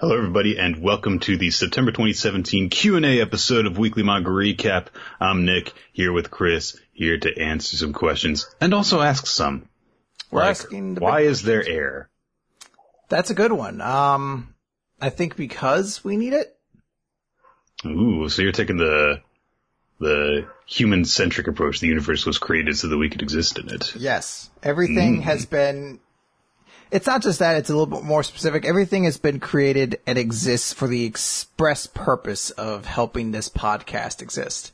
Hello, everybody, and welcome to the September 2017 Q&A episode of Weekly Manga Recap. I'm Nik, here with Chris, here to answer some questions, and also ask some. We're Like, asking the why is there air? That's a good one. Um, I think because we need it. Ooh, so you're taking the the human-centric approach. The universe was created so that we could exist in it. Yes. Everything Mm. has been, it's not just that, it's a little bit more specific. Everything has been created and exists for the express purpose of helping this podcast exist.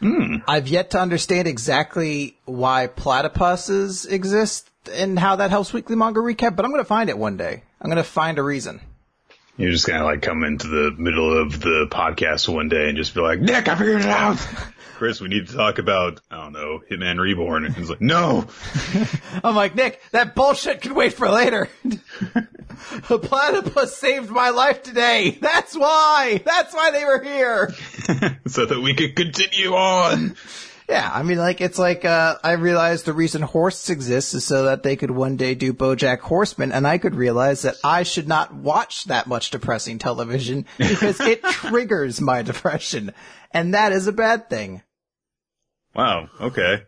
Hmm. I've yet to understand exactly why platypuses exist and how that helps Weekly Manga Recap, but I'm going to find it one day. I'm going to find a reason. You're just gonna like come into the middle of the podcast one day and just be like, Nik, I figured it out. Chris, we need to talk about, I don't know, Hitman Reborn. And he's like, no, I'm like, Nik, that bullshit can wait for later. A platypus saved my life today. That's why. That's why they were here. so that we could continue on. Yeah, I mean, like, it's like, uh, I realized the reason horses exist is so that they could one day do Bojack Horseman, and I could realize that I should not watch that much depressing television because it triggers my depression. And that is a bad thing. Wow. Okay.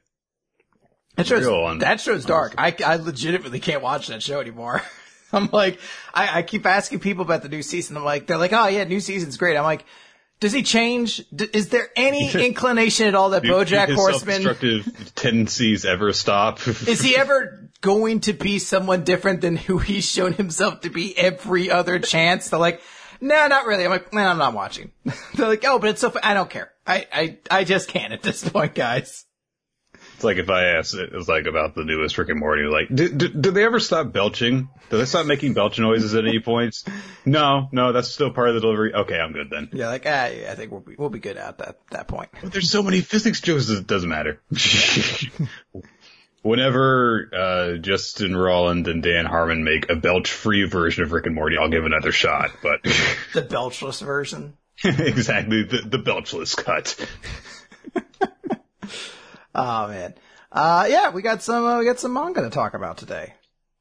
That show's, that show's dark. I, I legitimately can't watch that show anymore. I'm like, I, I keep asking people about the new season. I'm like, they're like, oh yeah, new season's great. I'm like, does he change? D- is there any inclination at all that BoJack Horseman self-destructive tendencies ever stop? is he ever going to be someone different than who he's shown himself to be every other chance? They're like, no, not really. I'm like, man, I'm not watching. they're like, oh, but it's so. I don't care. I, I, I just can't at this point, guys. it's like if I asked, it was like about the newest Rick and Morty, like, did, did, did they ever stop belching? Did they stop making belch noises at any points? No, no, that's still part of the delivery. Okay, I'm good then. Yeah, like, ah, yeah, I think we'll be, we'll be good at that, that point. But there's so many physics jokes, it doesn't matter. Whenever uh, Justin Roiland and Dan Harmon make a belch-free version of Rick and Morty, I'll give another shot. But The belchless version. exactly the, the belchless cut. Oh man. Uh, yeah, we got some, uh, we got some manga to talk about today.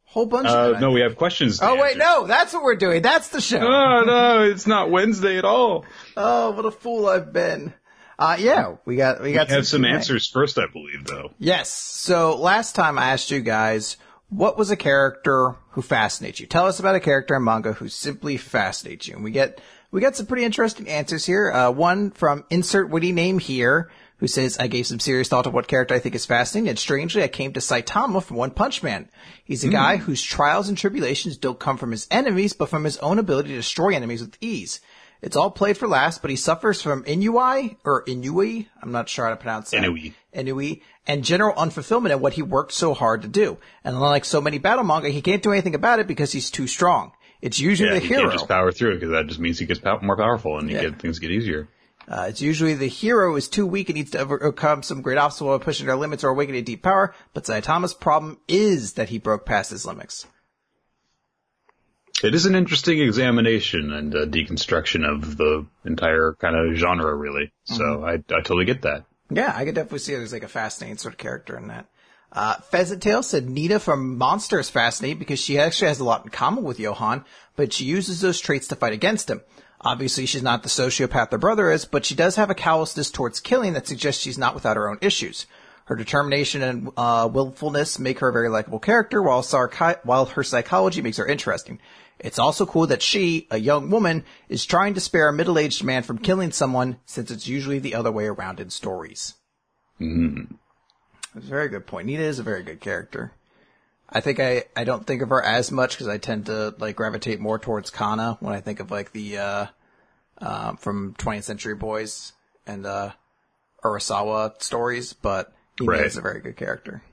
Whole bunch of Uh, it. no, we have questions. to Oh wait, answer. no, that's what we're doing. That's the show. Oh no, it's not Wednesday at all. Oh, what a fool I've been. Uh, yeah, we got, we got We have some Q&A. answers first, I believe, though. Yes. So last time I asked you guys, what was a character who fascinates you? Tell us about a character in manga who simply fascinates you. And we get, we got some pretty interesting answers here. Uh, one from insert witty name here, who says, I gave some serious thought to what character I think is fascinating, and strangely I came to Saitama from One Punch Man. He's a guy whose trials and tribulations don't come from his enemies, but from his own ability to destroy enemies with ease. It's all played for laughs, but he suffers from inui, or inui, I'm not sure how to pronounce that. Inui. Inui, and general unfulfillment in what he worked so hard to do. And unlike so many battle manga, he can't do anything about it because he's too strong. It's usually Yeah, the you hero. can't just power through it because that just means he gets pow- more powerful and Yeah. get things get easier. Uh, it's usually the hero is too weak and needs to overcome some great obstacle by pushing their limits or awakening deep power. But Saitama's problem is that he broke past his limits. It is an interesting examination and uh, deconstruction of the entire kind of genre, really. So Mm-hmm. I, I totally get that. Yeah, I could definitely see there's like a fascinating sort of character in that. Uh, Pheasant Tail said Nina from Monster is fascinating because she actually has a lot in common with Johan, but she uses those traits to fight against him. Obviously, she's not the sociopath her brother is, but she does have a callousness towards killing that suggests she's not without her own issues. Her determination and uh, willfulness make her a very likable character, while, sarchi- while her psychology makes her interesting. It's also cool that she, a young woman, is trying to spare a middle-aged man from killing someone, since it's usually the other way around in stories. That's a very good point. Nina is a very good character. I think I, I don't think of her as much because I tend to like gravitate more towards Kanna when I think of like the uh, um, from 20th Century Boys and uh, Urasawa stories, but Nina Right. is a very good character.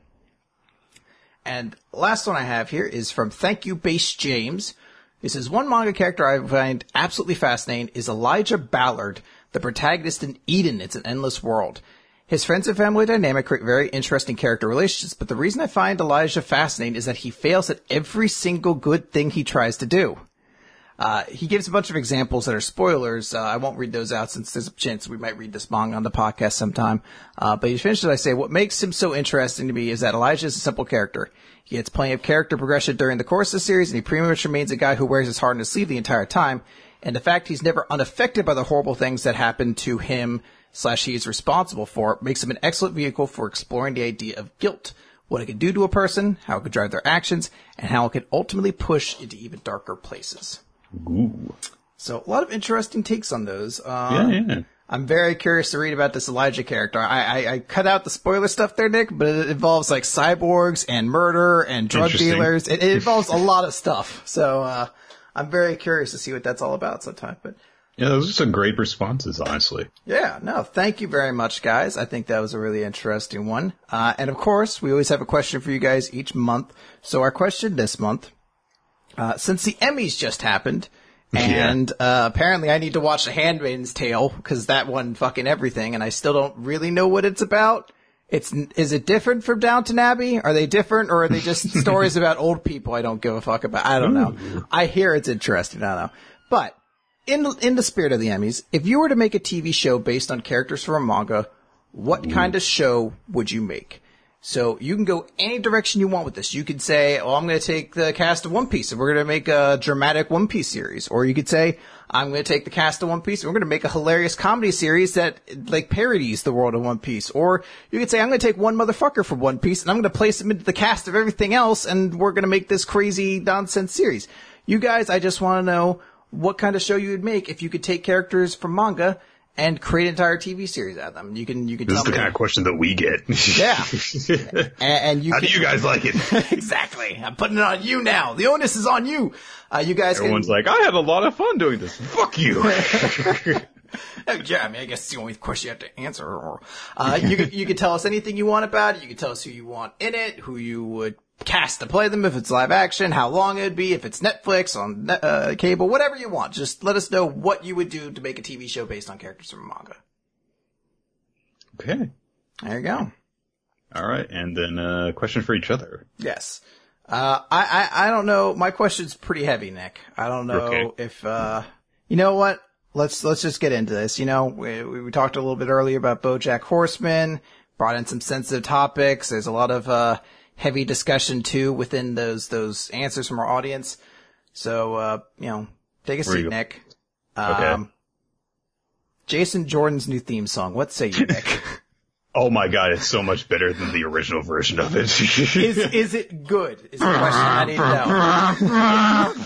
And last one I have here is from Thank You Base James. He says one manga character I find absolutely fascinating is Elijah Ballard, the protagonist in Eden. It's an endless world. His friends and family dynamic create very interesting character relationships, but the reason I find Elijah fascinating is that he fails at every single good thing he tries to do. Uh, he gives a bunch of examples that are spoilers. Uh, I won't read those out since there's a chance we might read this manga on the podcast sometime. Uh, but he finishes by saying, what makes him so interesting to me is that Elijah is a simple character. He gets plenty of character progression during the course of the series, and he pretty much remains a guy who wears his heart on his sleeve the entire time. And the fact he's never unaffected by the horrible things that happen to him slash he is responsible for makes him an excellent vehicle for exploring the idea of guilt, what it can do to a person, how it can drive their actions, and how it can ultimately push into even darker places. Ooh. So a lot of interesting takes on those. Yeah, Um, yeah. I'm very curious to read about this Elijah character. I, I, I cut out the spoiler stuff there, Nik, but it involves like cyborgs and murder and drug dealers. It, it involves a lot of stuff. So, uh, I'm very curious to see what that's all about sometime. But Yeah, those are some great responses, honestly. yeah, no, thank you very much, guys. I think that was a really interesting one. Uh, and of course, we always have a question for you guys each month. So our question this month, uh, since the Emmys just happened, and uh, apparently I need to watch The Handmaid's Tale because that won fucking everything, and I still don't really know what it's about. It's is it different from Downton Abbey? Are they different, or are they just stories about old people? I don't give a fuck about. I don't know. I hear it's interesting. I don't know, but in in the spirit of the Emmys, if you were to make a TV show based on characters from a manga, what kind of show would you make? So you can go any direction you want with this. You could say, "Oh, I'm going to take the cast of One Piece and we're going to make a dramatic One Piece series," or you could say, "I'm going to take the cast of One Piece and we're going to make a hilarious comedy series that like parodies the world of One Piece," or you could say, "I'm going to take one motherfucker from One Piece and I'm going to place him into the cast of everything else and we're going to make this crazy nonsense series." You guys, I just want to know what kind of show you would make if you could take characters from manga and create an entire TV series out of them. You can you can This is the kind of question that we get. Yeah. and, and you How can, do you guys like it? exactly. I'm putting it on you now. The onus is on you. Uh, you guys Everyone's can, like, I had a lot of fun doing this. Fuck you. Oh, yeah, I mean, I guess it's the only question you have to answer. Uh, you can, you can tell us anything you want about it. You can tell us who you want in it, who you would cast to play them if it's live action, how long it'd be, if it's Netflix on uh, cable, whatever you want. Just let us know what you would do to make a TV show based on characters from a manga. okay. There you go. All right. And then a uh, question for each other. Yes. Uh, I, I, I don't know. My question's pretty heavy, Nik. I don't know Okay. if, uh, you know what? Let's, let's just get into this. You know, we, we talked a little bit earlier about Bojack Horseman, brought in some sensitive topics. There's a lot of, uh, heavy discussion too within those, those answers from our audience. So, uh, you know, take a Where seat, Nik. Okay. Um, Jason Jordan's new theme song. What say you, Nik? Oh my god, it's so much better than the original version of it. Is is it good? Is the question I need to know.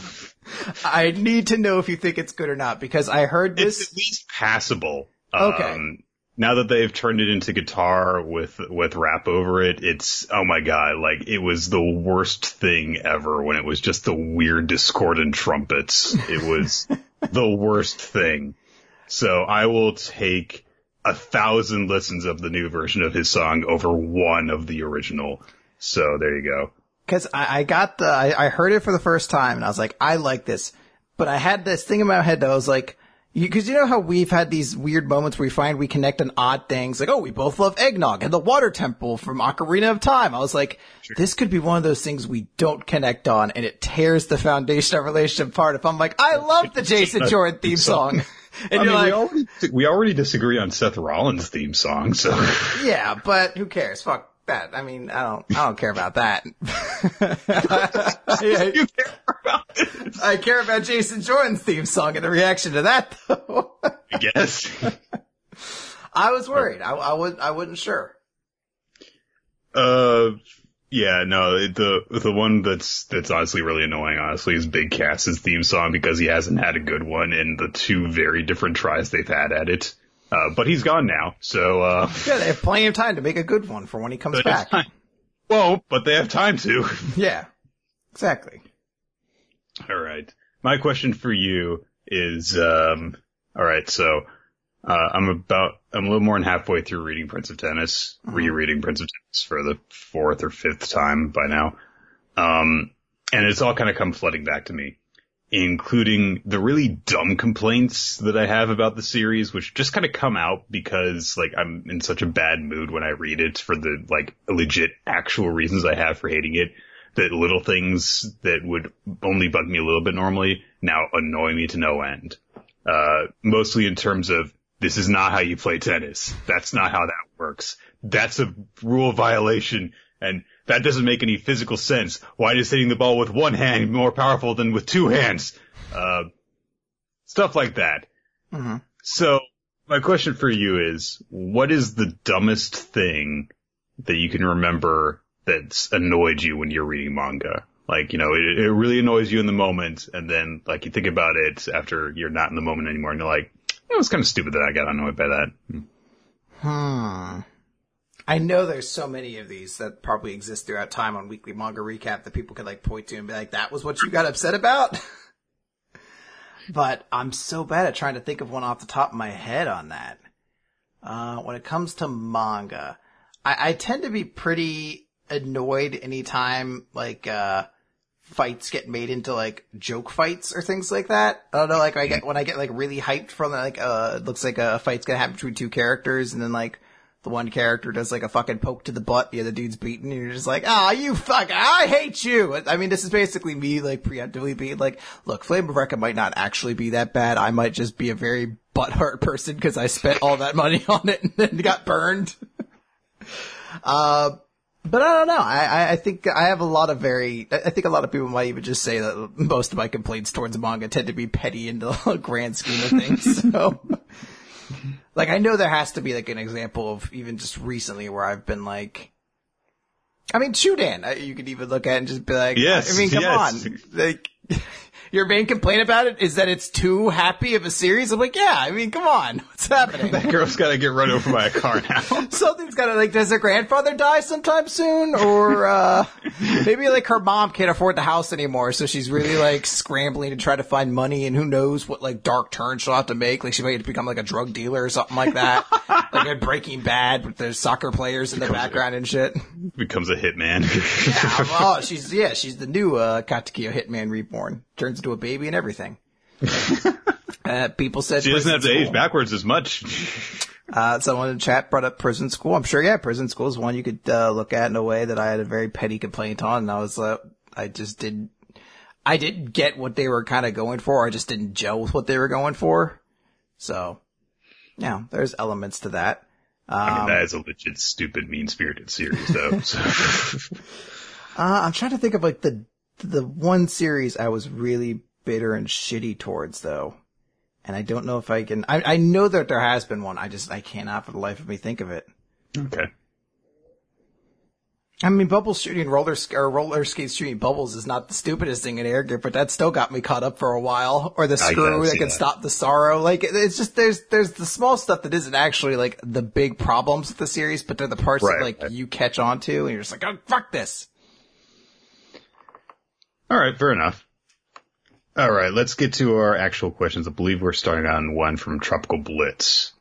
I need to know if you think it's good or not because I heard it's this. at least passable. Okay. Um, now that they've turned it into guitar with with rap over it, it's oh my god, like it was the worst thing ever when it was just the weird discordant trumpets. It was the worst thing. So I will take a thousand listens of the new version of his song over one of the original. So there you go. Cause I, I got the, I, I heard it for the first time and I was like, I like this. But I had this thing in my head that I was like, you, cause you know how we've had these weird moments where we find we connect on odd things, like, oh, we both love eggnog and the water temple from Ocarina of Time. I was like, this could be one of those things we don't connect on and it tears the foundation of our relationship apart. If I'm like, I love the Jason Jordan theme song. And I you're we like, already we already disagree on Seth Rollins' theme song, so yeah, but who cares? Fuck that. I mean, I don't, I don't care about that. I, you care about this. I care about Jason Jordan's theme song and the reaction to that though. I guess. I was worried. I, I would, I wasn't sure. Uh, yeah, no, the the one that's that's honestly really annoying, honestly, is Big Cass's theme song because he hasn't had a good one in the two very different tries they've had at it. Uh, but he's gone now, so uh, Yeah, they have plenty of time to make a good one for when he comes back. Well, but they have time to. Yeah, exactly. all right, my question for you is, um, all right, so. Uh, I'm about, I'm a little more than halfway through reading Prince of Tennis, rereading Prince of Tennis for the fourth or fifth time by now. Um, and it's all kind of come flooding back to me, including the really dumb complaints that I have about the series, which just kind of come out because like I'm in such a bad mood when I read it for the like legit actual reasons I have for hating it. That little things that would only bug me a little bit normally now annoy me to no end. Uh, mostly in terms of this is not how you play tennis. That's not how that works. That's a rule violation and that doesn't make any physical sense. Why is hitting the ball with one hand more powerful than with two hands? Uh, stuff like that. Mm-hmm. So my question for you is, what is the dumbest thing that you can remember that's annoyed you when you're reading manga? Like, you know, it, it really annoys you in the moment, and then, like, you think about it after you're not in the moment anymore, and you're like, it was kind of stupid that I got annoyed by that. Hmm. I know there's so many of these that probably exist throughout time on Weekly Manga Recap that people could like point to and be like, that was what you got upset about? but I'm so bad at trying to think of one off the top of my head on that. Uh, when it comes to manga, I, I tend to be pretty annoyed anytime like, uh, fights get made into like joke fights or things like that. I don't know, like I get, when I get like really hyped from like, uh, it looks like a fight's gonna happen between two characters and then like, the one character does like a fucking poke to the butt, the other dude's beaten, and you're just like, ah, you fuck, I hate you. I mean, this is basically me like preemptively being like, look, Flame of Recca might not actually be that bad. I might just be a very butthurt person because I spent all that money on it and then got burned. uh, but I don't know. I, I think I have a lot of very, I think a lot of people might even just say that most of my complaints towards manga tend to be petty in the grand scheme of things. So. Like I know there has to be like an example of even just recently where I've been like, I mean, Shudan, you could even look at and just be like, yes, I mean, come yes. on, like. Your main complaint about it is that it's too happy of a series. I'm like, yeah, I mean, come on, what's happening? that girl's got to get run over by a car now. Something's got to like, does her grandfather die sometime soon, or uh maybe like her mom can't afford the house anymore, so she's really like scrambling to try to find money, and who knows what like dark turn she'll have to make. Like she might become like a drug dealer or something like that, like a Breaking Bad with the soccer players in the background and shit. Becomes a hitman. yeah, well, she's yeah, she's the new uh, Katekyo Hitman Reborn. Turns into a baby and everything. uh, people said she doesn't have to school. age backwards as much. Uh, someone in chat brought up prison school. I'm sure, yeah, prison school is one you could uh, look at in a way that I had a very petty complaint on, and I was, uh, I just didn't, I didn't get what they were kind of going for. I just didn't gel with what they were going for. So, yeah, there's elements to that. Um, I mean, that is a legit stupid, mean-spirited series, though. So. uh, I'm trying to think of like the the one series I was really bitter and shitty towards, though. And I don't know if I can. I, I know that there has been one. I just I cannot for the life of me think of it. Okay. I mean, bubbles shooting roller or roller skates shooting bubbles is not the stupidest thing in air gear, but that still got me caught up for a while. Or the screw that can that. stop the sorrow. Like it's just there's there's the small stuff that isn't actually like the big problems with the series, but they're the parts right, that like right. you catch on to, and you're just like, oh fuck this. All right, fair enough. All right, let's get to our actual questions. I believe we're starting on one from Tropical Blitz.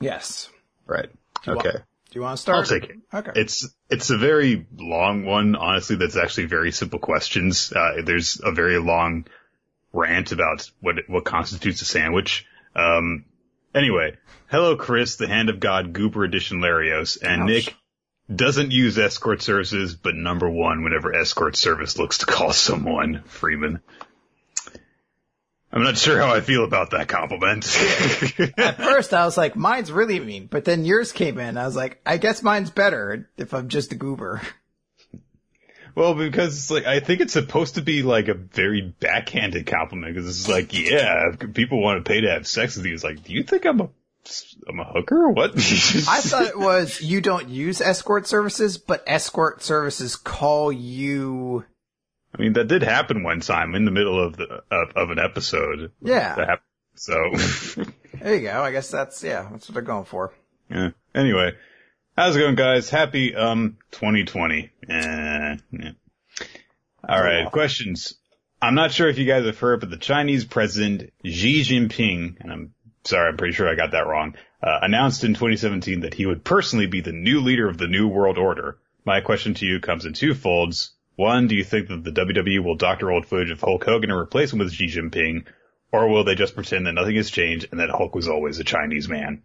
Yes. Right. Do okay. Want, do you want to start? I'll take it. Okay. It's it's a very long one, honestly. That's actually very simple questions. Uh, there's a very long rant about what what constitutes a sandwich. Um, anyway, hello, Chris, the Hand of God, Goober Edition Larios, and Ouch. Nik doesn't use escort services, but number one whenever escort service looks to call someone Freeman. I'm not sure how I feel about that compliment. At first, I was like, mine's really mean, but then yours came in. I was like, I guess mine's better if I'm just a goober. Well, because like, I think it's supposed to be like a very backhanded compliment because it's like, yeah, people want to pay to have sex with you. It's like, do you think I'm a, I'm a hooker or what? I thought it was you don't use escort services, but escort services call you I mean, that did happen one time in the middle of the of, of an episode. Yeah. Happened, so there you go. I guess that's yeah, that's what they're going for. Yeah. Anyway, how's it going, guys? Happy um 2020. Eh, yeah. All right, Oh. questions. I'm not sure if you guys have heard, but the Chinese president Xi Jinping, and I'm sorry, I'm pretty sure I got that wrong, uh, announced in 2017 that he would personally be the new leader of the New World Order. My question to you comes in two folds. One, do you think that the WWE will doctor old footage of Hulk Hogan and replace him with Xi Jinping? Or will they just pretend that nothing has changed and that Hulk was always a Chinese man?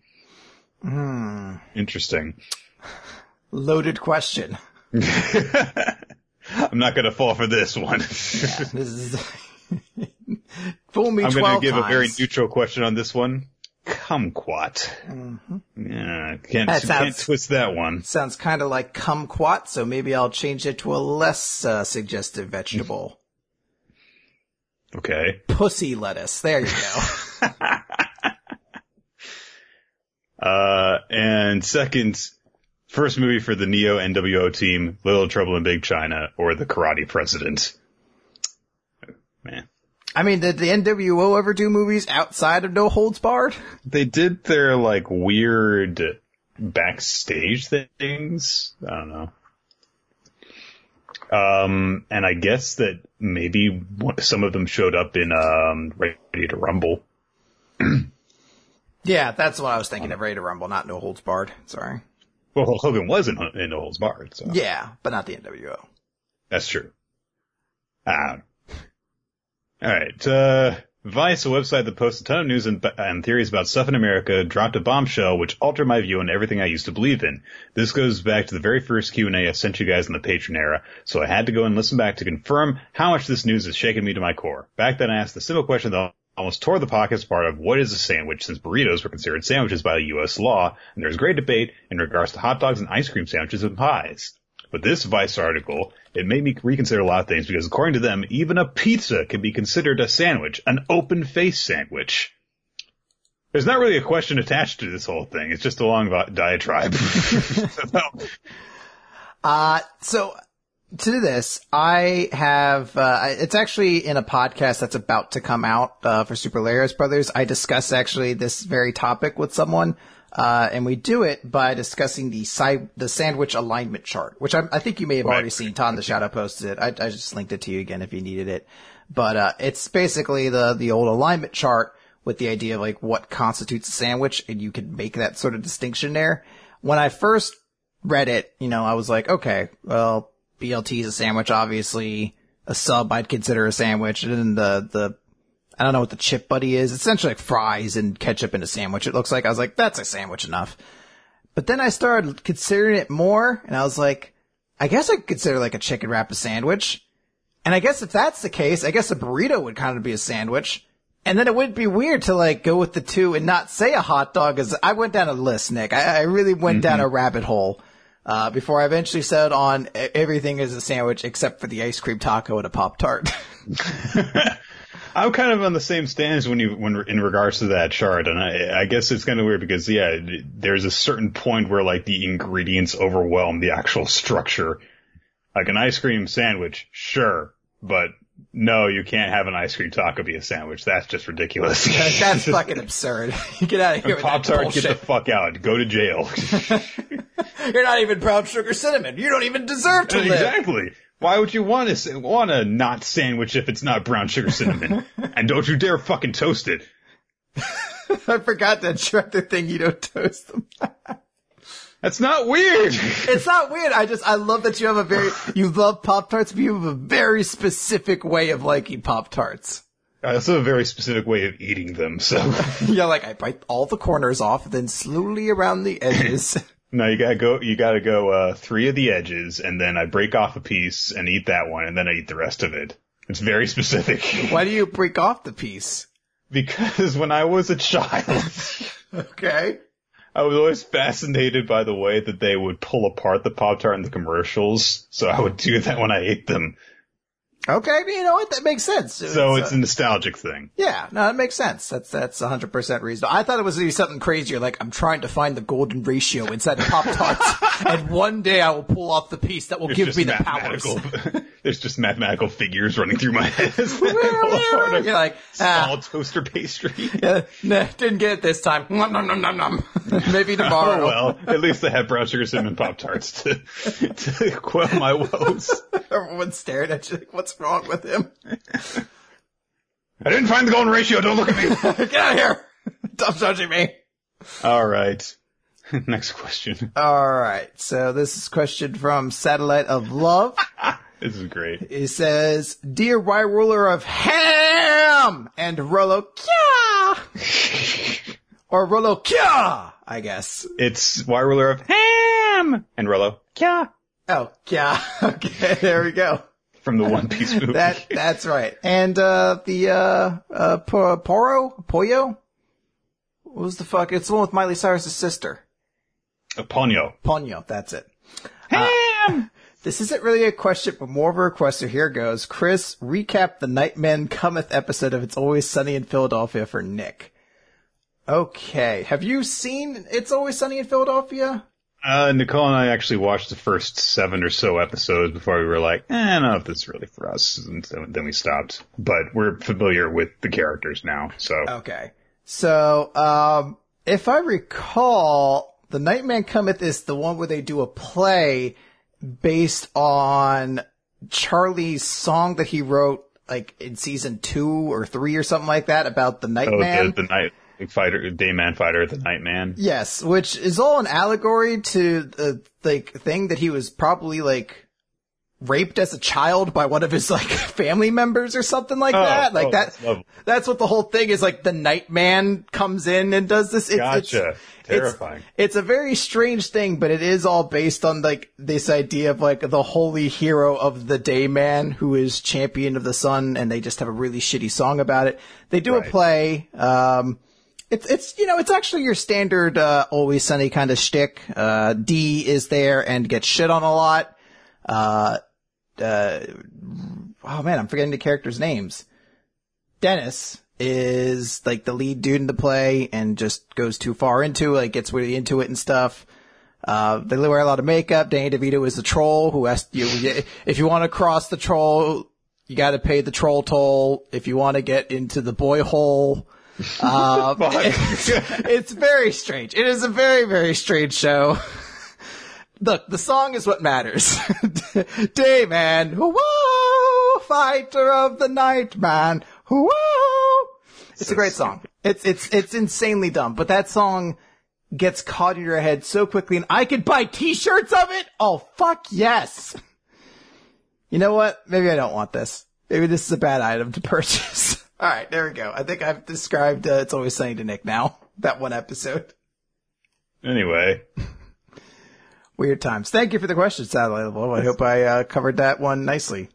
Hmm. Interesting. Loaded question. I'm not gonna fall for this one. Yeah, this is Fool me I'm going to give times. a very neutral question on this one. Kumquat. Mm-hmm. Yeah, can't, That can't twist that one. Sounds kind of like kumquat, so maybe I'll change it to a less uh, suggestive vegetable. Okay. Pussy lettuce. There you go. Uh, and second, first movie for the Neo NWO team, Little Trouble in Big China, or The Karate President. Man. I mean, did the NWO ever do movies outside of No Holds Barred? They did their like weird backstage things. I don't know. Um, and I guess that maybe some of them showed up in, um, Ready to Rumble. Yeah, that's what I was thinking of. Ready to Rumble, not No Holds Barred. Sorry. Well, Hulk Hogan was in, in No Holds Barred, so Yeah, but not the NWO. that's true. Ah. All right. Uh, Vice, a website that posts a ton of news and, and theories about stuff in America, dropped a bombshell which altered my view on everything I used to believe in. This goes back to the very first Q&A I sent you guys in the Patreon era, so I had to go and listen back to confirm how much this news has shaken me to my core. Back then I asked the simple question that almost tore the pockets apart of what is a sandwich since burritos were considered sandwiches by the U.S. law, and there's great debate in regards to hot dogs and ice cream sandwiches and pies. But this Vice article, it made me reconsider a lot of things because according to them, even a pizza can be considered a sandwich, an open face sandwich. There's not really a question attached to this whole thing. It's just a long diatribe. So, Uh, so to this, I have, uh, it's actually in a podcast that's about to come out, uh, for Super Hilarious Brothers. I discuss actually this very topic with someone, uh, and we do it by discussing the side, the sandwich alignment chart, which I, I think you may have already seen. Todd the Shadow posted it. I, I just linked it to you again if you needed it. But, uh, it's basically the, the old alignment chart with the idea of like what constitutes a sandwich and you can make that sort of distinction there. When I first read it, you know, I was like, okay, well, BLT is a sandwich, obviously. A sub I'd consider a sandwich. And then the, the, I don't know what the chip butty is. It's essentially like fries and ketchup in a sandwich. It looks like I was like, that's a sandwich enough. But then I started considering it more and I was like, I guess I could consider like a chicken wrap a sandwich. And I guess if that's the case, I guess a burrito would kind of be a sandwich. And then it wouldn't be weird to like go with the two and not say a hot dog as I went down a list, Nik. I, I really went down a rabbit hole, uh, before I eventually settled on everything is a sandwich except for the ice cream taco and a Pop Tart. I'm kind of on the same stance when you when in regards to that chart, and I, I guess it's kind of weird because yeah, there's a certain point where like the ingredients overwhelm the actual structure. Like an ice cream sandwich, sure, but no, you can't have an ice cream taco be a sandwich. That's just ridiculous. That's fucking absurd. Get out of here with Pop Tart, get the fuck out. Go to jail. You're not even brown sugar cinnamon. You don't even deserve to live. exactly. Why would you want to want a not sandwich if it's not brown sugar cinnamon? and don't you dare fucking toast it. I forgot that Shrek the thing you don't toast them. That's not weird. It's not weird. I just I love that you have a very you love Pop Tarts, but you have a very specific way of liking Pop Tarts. I also have a very specific way of eating them. So You're like I bite all the corners off, then slowly around the edges. No, you gotta go. You gotta go uh, three of the edges, and then I break off a piece and eat that one, and then I eat the rest of it. It's very specific. Why do you break off the piece? because when I was a child, Okay. I was always fascinated by the way that they would pull apart the Pop Tart in the commercials. So I would do that when I ate them. Okay, you know what? That makes sense. So it's uh, a nostalgic thing. yeah, no, it makes sense. That's that's 100% reasonable. I thought it was gonna be something crazier, like I'm trying to find the golden ratio inside the Pop Tarts, and one day I will pull off the piece that will There's give me the powers. there's just mathematical figures running through my head. as they pull You're like, ah, small toaster pastry. Yeah, nah, didn't get it this time. Nom, nom, nom, nom, nom. Maybe tomorrow. Oh well, at least I have brown sugar cinnamon pop tarts to to quell my woes. Everyone's staring at you like, what's wrong with him? I didn't find the golden ratio. Don't look at me. Get out of here! Stop judging me. All right. Next question. Alright, so this is a question from Satellite of Love. This is great. It says, Dear Rye Ruler of Ham and Rolo Kya! or Rolo Kya, I guess. It's Y Ruler of Ham and Rollo. Kya. Oh, Kya. Okay, there we go. From the One Piece movie. That that's right. And uh the uh uh Poro Poyo. What was the fuck? It's the one with Miley Cyrus's sister. Uh, Ponyo. Ponyo. That's it. Ham. This isn't really a question, but more of a request. So here goes. Chris, recap the Nightman Cometh episode of It's Always Sunny in Philadelphia for Nik. Okay. Have you seen It's Always Sunny in Philadelphia? Uh, Nicole and I actually watched the first seven or so episodes before we were like, eh, I don't know if this is really for us. And so then we stopped. But we're familiar with the characters now, so. Okay. So, um, if I recall, the Nightman Cometh is the one where they do a play based on Charlie's song that he wrote like in season two or three or something like that about the Oh, Nightman. the, the night fighter, Dayman fighter, the Nightman. Yes, which is all an allegory to the like thing that he was probably like raped as a child by one of his like family members or something like Oh, that. Like oh, that. that's. That's what the whole thing is. Like the Nightman comes in and does this. It's, Gotcha. It's, Terrifying. It's, it's a very strange thing, but it is all based on like this idea of like the holy hero of the day man who is champion of the sun, and they just have a really shitty song about it. They do a play. Um, it's it's you know it's actually your standard uh, always sunny kind of shtick. Uh, Dee is there and gets shit on a lot. Uh, uh, oh man, I'm forgetting the characters' names. Dennis is like the lead dude in the play and just goes too far into it, like gets really into it and stuff. Uh, they wear a lot of makeup. Danny DeVito is the troll who has you. If you want to cross the troll, you got to pay the troll toll. If you want to get into the boy hole, uh, it's, it's very strange. It is a very very strange show. Look, the song is what matters. Day man, whoa, fighter of the night man, whoa. It's a great song. It's, it's, it's insanely dumb, but that song gets caught in your head so quickly and I could buy t-shirts of it? Oh, fuck yes. You know what? Maybe I don't want this. Maybe this is a bad item to purchase. All right, there we go. I think I've described uh, It's Always Sunny to Nik now. That one episode. Anyway, Weird times. Thank you for the question, Satellite of Love. I hope I uh, covered that one nicely.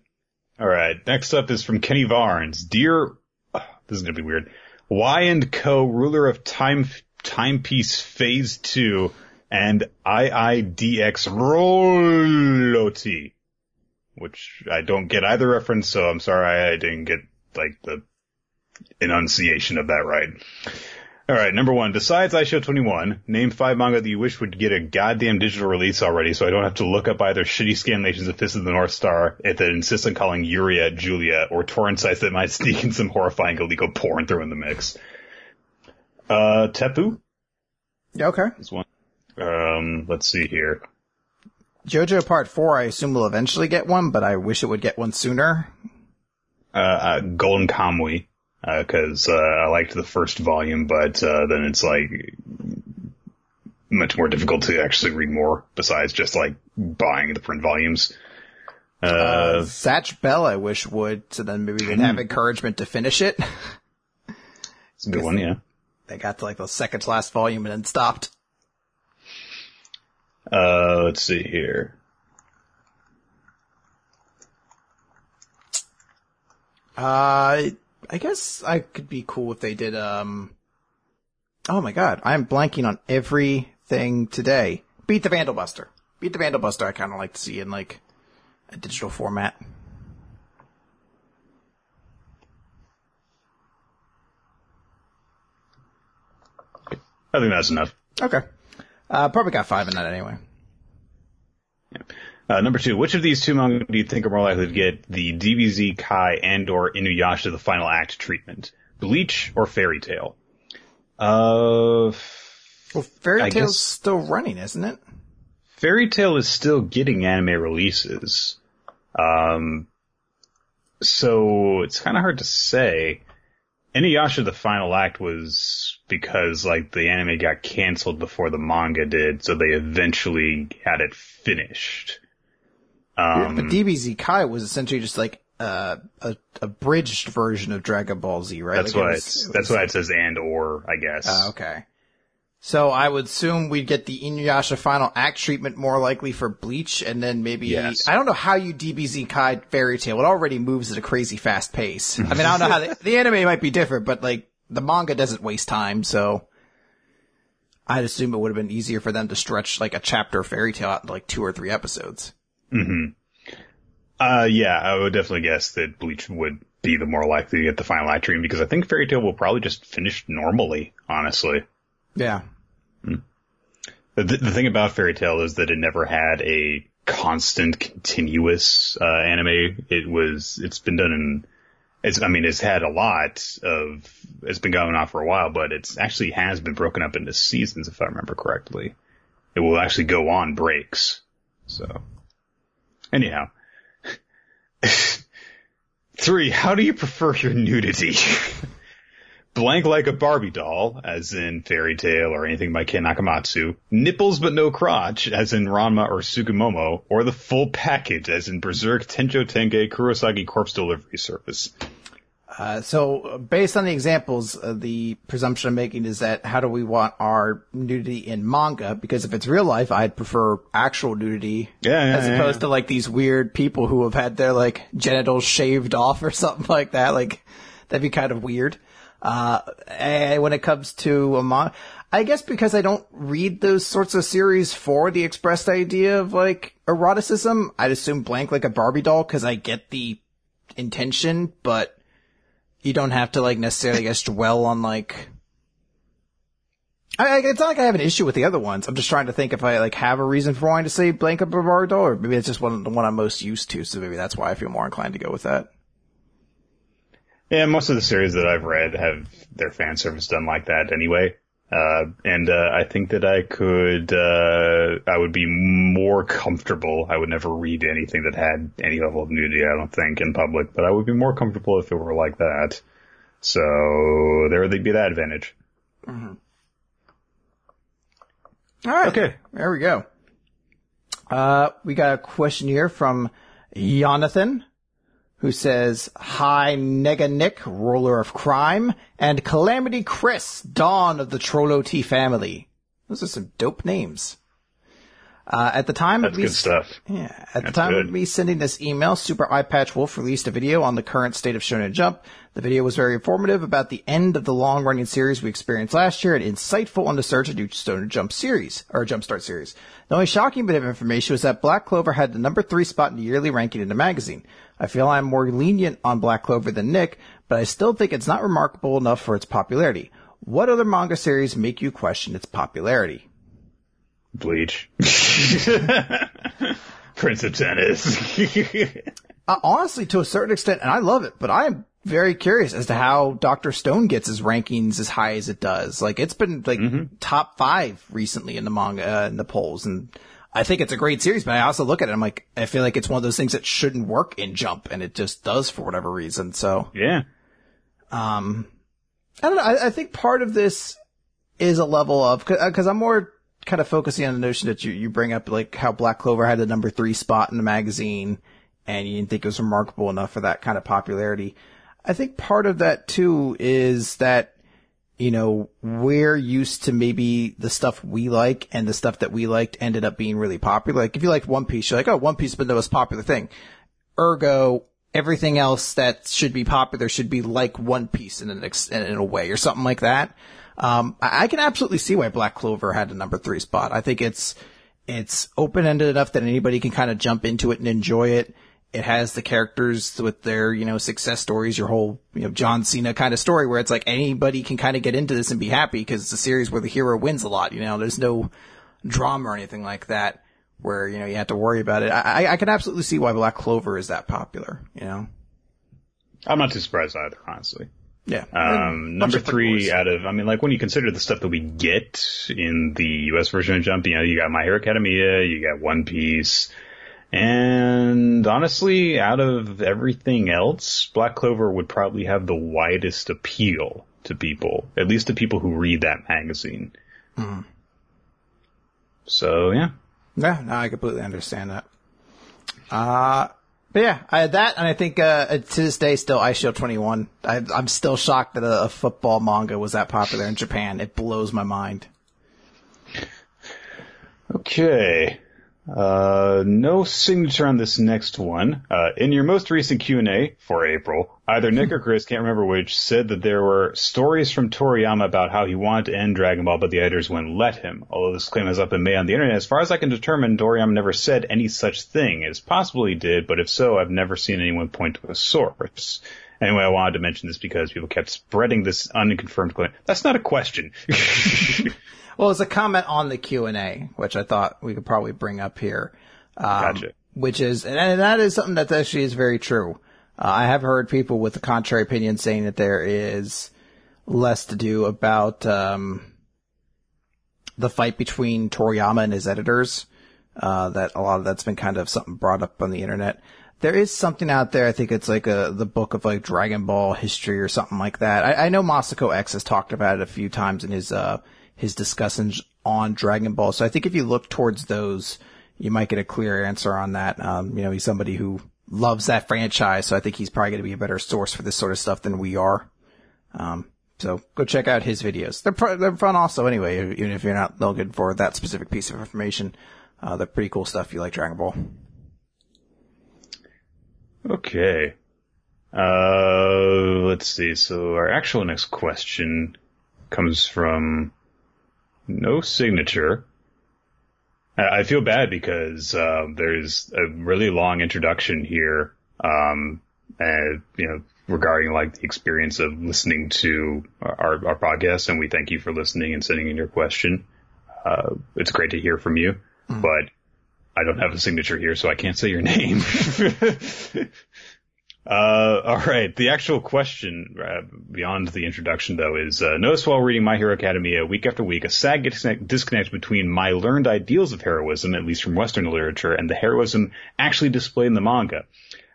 all right. Next up is from Kenny Varnes. Dear, ugh, this is gonna be weird. Y and Co. Ruler of Time Timepiece Phase Two and IIDX Roloti, which I don't get either reference, so I'm sorry I didn't get like the enunciation of that right. All right, number one. Besides Eyeshield 21, name five manga that you wish would get a goddamn digital release already, so I don't have to look up either shitty scanlations of Fist of the North Star if that insist on calling Yuria Julia, or torrent sites that might sneak in some horrifying illegal porn through in the mix. Uh, Tepu Okay. is one. Um, let's see here. JoJo Part 4, I assume will eventually get one, but I wish it would get one sooner. Uh, uh Golden Kamui, uh, cause, uh, I liked the first volume, but, uh, then it's like, much more difficult to actually read more besides just like buying the print volumes. Uh, Zatch Bell, I wish would, so then maybe they'd have encouragement to finish it. it's a good one, yeah. they got to like the second to last volume and then stopped. Uh, let's see here. Uh, I guess I could be cool if they did, um, oh my god, I'm blanking on everything today. Beet the Vandel Buster. Beet the Vandel Buster I kinda like to see in like a digital format. I think that's enough. Okay. Uh, probably got five in that anyway. Uh, number two, which of these two manga do you think are more likely to get the DBZ Kai and or Inuyasha the final act treatment? Bleach or Fairy Tail? Uh, Well, Fairy I Tail's guess- still running, isn't it? Fairy Tail is still getting anime releases. Um, so it's kind of hard to say. Inuyasha the final act was because like the anime got canceled before the manga did, so they eventually had it finished. Um, but DBZ Kai was essentially just like uh, a abridged version of Dragon Ball Z, right? that's Like, it why was- it's, it that's why it says and or, I guess. Oh, okay. So I would assume we'd get the Inuyasha final act treatment more likely for Bleach, and then maybe Yes. I don't know how you DBZ Kai Fairy Tail. It already moves at a crazy fast pace. I mean, I don't know how the, the anime might be different, but like the manga doesn't waste time, so I'd assume it would have been easier for them to stretch like a chapter of Fairy Tail out into like two or three episodes. Uh, yeah, I would definitely guess that Bleach would be the more likely to get the final act treatment because I think Fairy Tail will probably just finish normally, honestly. Yeah. The, the thing about Fairy Tail is that it never had a constant, continuous uh, anime. It was, it's been done in, it's, I mean, it's had a lot of, it's been going on for a while, but it's actually has been broken up into seasons, if I remember correctly. It will actually go on breaks. So, anyhow. Three, how do you prefer your nudity? Blank like a Barbie doll, as in Fairy Tail or anything by Ken Akamatsu. Nipples but no crotch, as in Ranma or Sugumomo. Or the full package, as in Berserk, Tenjo Tenge, Kurosagi Corpse Delivery Service. Uh, so based on the examples, uh, the presumption I'm making is that how do we want our nudity in manga? Because if it's real life, I'd prefer actual nudity Yeah, yeah, as yeah, opposed to like these weird people who have had their like genitals shaved off or something like that. Like that'd be kind of weird. Uh, and when it comes to a manga, I guess because I don't read those sorts of series for the expressed idea of like eroticism, I'd assume blank like a Barbie doll because I get the intention, but you don't have to like necessarily guess dwell on like. I, it's not like I have an issue with the other ones. I'm just trying to think if I like have a reason for wanting to say Blanca Bavardol, or maybe it's just one the one I'm most used to. So maybe that's why I feel more inclined to go with that. Yeah, most of the series that I've read have their fan service done like that anyway. Uh, and, uh, I think that I could, uh, I would be more comfortable. I would never read anything that had any level of nudity, I don't think, in public, but I would be more comfortable if it were like that. So, there would be that advantage. All right. Okay. There we go. Uh, we got a question here from Jonathan, who says, Hi, Nega Nik, roller of crime, and Calamity Chris, Dawn of the Trollo T family. Those are some dope names. Uh, at the time That's of me, stuff. yeah, at the That's time of me sending this email, Super Eyepatch Wolf released a video on the current state of Shonen Jump. The video was very informative about the end of the long-running series we experienced last year and insightful on the search of new Shonen Jump series, or Jumpstart series. The only shocking bit of information was that Black Clover had the number three spot in the yearly ranking in the magazine. I feel I'm more lenient on Black Clover than Nik, but I still think it's not remarkable enough for its popularity. What other manga series make you question its popularity? Bleach. Prince of Tennis. Uh, honestly, to a certain extent, and I love it, but I am very curious as to how Dr. Stone gets his rankings as high as it does. Like, it's been like top five recently in the manga, uh, in the polls, and I think it's a great series, but I also look at it, I'm like, I feel like it's one of those things that shouldn't work in Jump, and it just does for whatever reason, so. yeah. Um, I don't know. I, I think part of this is a level of because I'm more kind of focusing on the notion that you you bring up like how Black Clover had the number three spot in the magazine, and you didn't think it was remarkable enough for that kind of popularity. I think part of that too is that you know we're used to maybe the stuff we like, and the stuff that we liked ended up being really popular. Like if you liked One Piece, you're like, oh, One Piece has been the most popular thing. Ergo, everything else that should be popular should be like One Piece in an ex- in a way or something like that. Um, I, I can absolutely see why Black Clover had a number three spot. I think it's it's open ended enough that anybody can kind of jump into it and enjoy it. It has the characters with their, you know, success stories, your whole, you know, John Cena kind of story where it's like anybody can kind of get into this and be happy because it's a series where the hero wins a lot, you know, there's no drama or anything like that where, you know, you have to worry about it. I, I- can absolutely see why Black Clover is that popular, you know? I'm not too surprised either, honestly. Yeah. Um, number three out of, I mean, like when you consider the stuff that we get in the US version of Jump, you know, you got My Hero Academia, you got One Piece, and honestly, out of everything else, Black Clover would probably have the widest appeal to people, at least to people who read that magazine. Mm-hmm. So yeah, Yeah, no, I completely understand that. Uh, but yeah, I had that, and I think uh, to this day, still Eyeshield 21. I, I'm still shocked that a, a football manga was that popular in Japan. It blows my mind. Okay. Uh, no signature on this next one. Uh, in your most recent Q&A for April, either Nick or Chris, can't remember which, said that there were stories from Toriyama about how he wanted to end Dragon Ball, but the editors wouldn't let him. Although this claim has up in made on the internet, as far as I can determine, Toriyama never said any such thing. It's possible he did, but if so, I've never seen anyone point to a source. Anyway, I wanted to mention this because people kept spreading this unconfirmed claim. That's not a question. Well, it's a comment on the Q and A, which I thought we could probably bring up here. Um, Gotcha. Which is, and that is something that actually is very true. Uh, I have heard people with a contrary opinion saying that there is less to do about um, the fight between Toriyama and his editors. Uh, that a lot of that's been kind of something brought up on the internet. There is something out there. I think it's like a the book of like Dragon Ball history or something like that. I, I know Masako X has talked about it a few times in his uh his discussions on Dragon Ball. So I think if you look towards those, you might get a clear answer on that. Um, you know, he's somebody who loves that franchise, so I think he's probably going to be a better source for this sort of stuff than we are. Um, so go check out his videos. They're pr- they're fun also anyway, even if you're not looking for that specific piece of information. Uh, they're pretty cool stuff if you like Dragon Ball. Okay. Uh, let's see. So our actual next question comes from no signature. I feel bad because uh, there's a really long introduction here, um, and you know, regarding like the experience of listening to our, our podcast, and we thank you for listening and sending in your question. Uh, it's great to hear from you, mm. but I don't have a signature here, so I can't say your name. Uh, all right. The actual question, uh, beyond the introduction though, is, uh, notice while reading My Hero Academia week after week, a sad disconnect between my learned ideals of heroism, at least from Western literature, and the heroism actually displayed in the manga.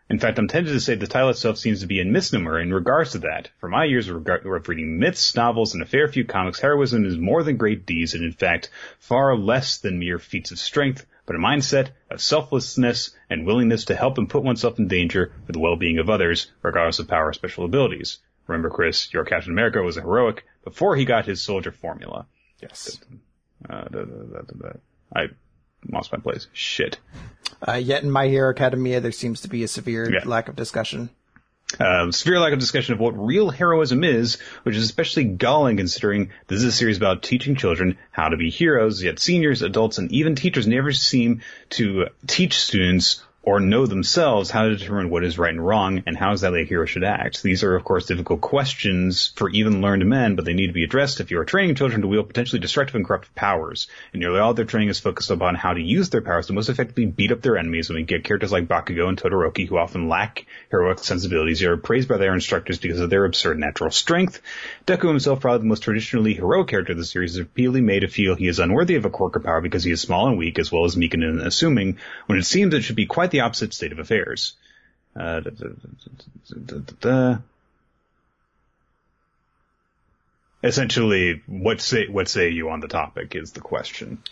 In fact, I'm tempted to say the title itself seems to be a misnomer in regards to that. For my years of, of reading myths, novels, and a fair few comics, heroism is more than great deeds, and in fact, far less than mere feats of strength, but a mindset of selflessness and willingness to help and put oneself in danger for the well-being of others, regardless of power or special abilities. Remember, Chris, your Captain America was a heroic before he got his soldier formula. Yes. Uh, I lost my place. Shit. Uh, yet in My Hero Academia, there seems to be a severe yeah. lack of discussion. Um, severe lack of discussion of what real heroism is, which is especially galling considering this is a series about teaching children how to be heroes, yet seniors, adults, and even teachers never seem to teach students or know themselves how to determine what is right and wrong and how exactly a hero should act. These are, of course, difficult questions for even learned men, but they need to be addressed if you are training children to wield potentially destructive and corrupt powers. And nearly all their training is focused upon how to use their powers to most effectively beat up their enemies when we get characters like Bakugo and Todoroki who often lack heroic sensibilities are praised by their instructors because of their absurd natural strength. Deku himself, probably the most traditionally heroic character of the series, is repeatedly made to feel he is unworthy of a quirk or power because he is small and weak as well as meek and unassuming, when it seems it should be quite the opposite state of affairs. Uh, da, da, da, Essentially, what say what say you on the topic is the question.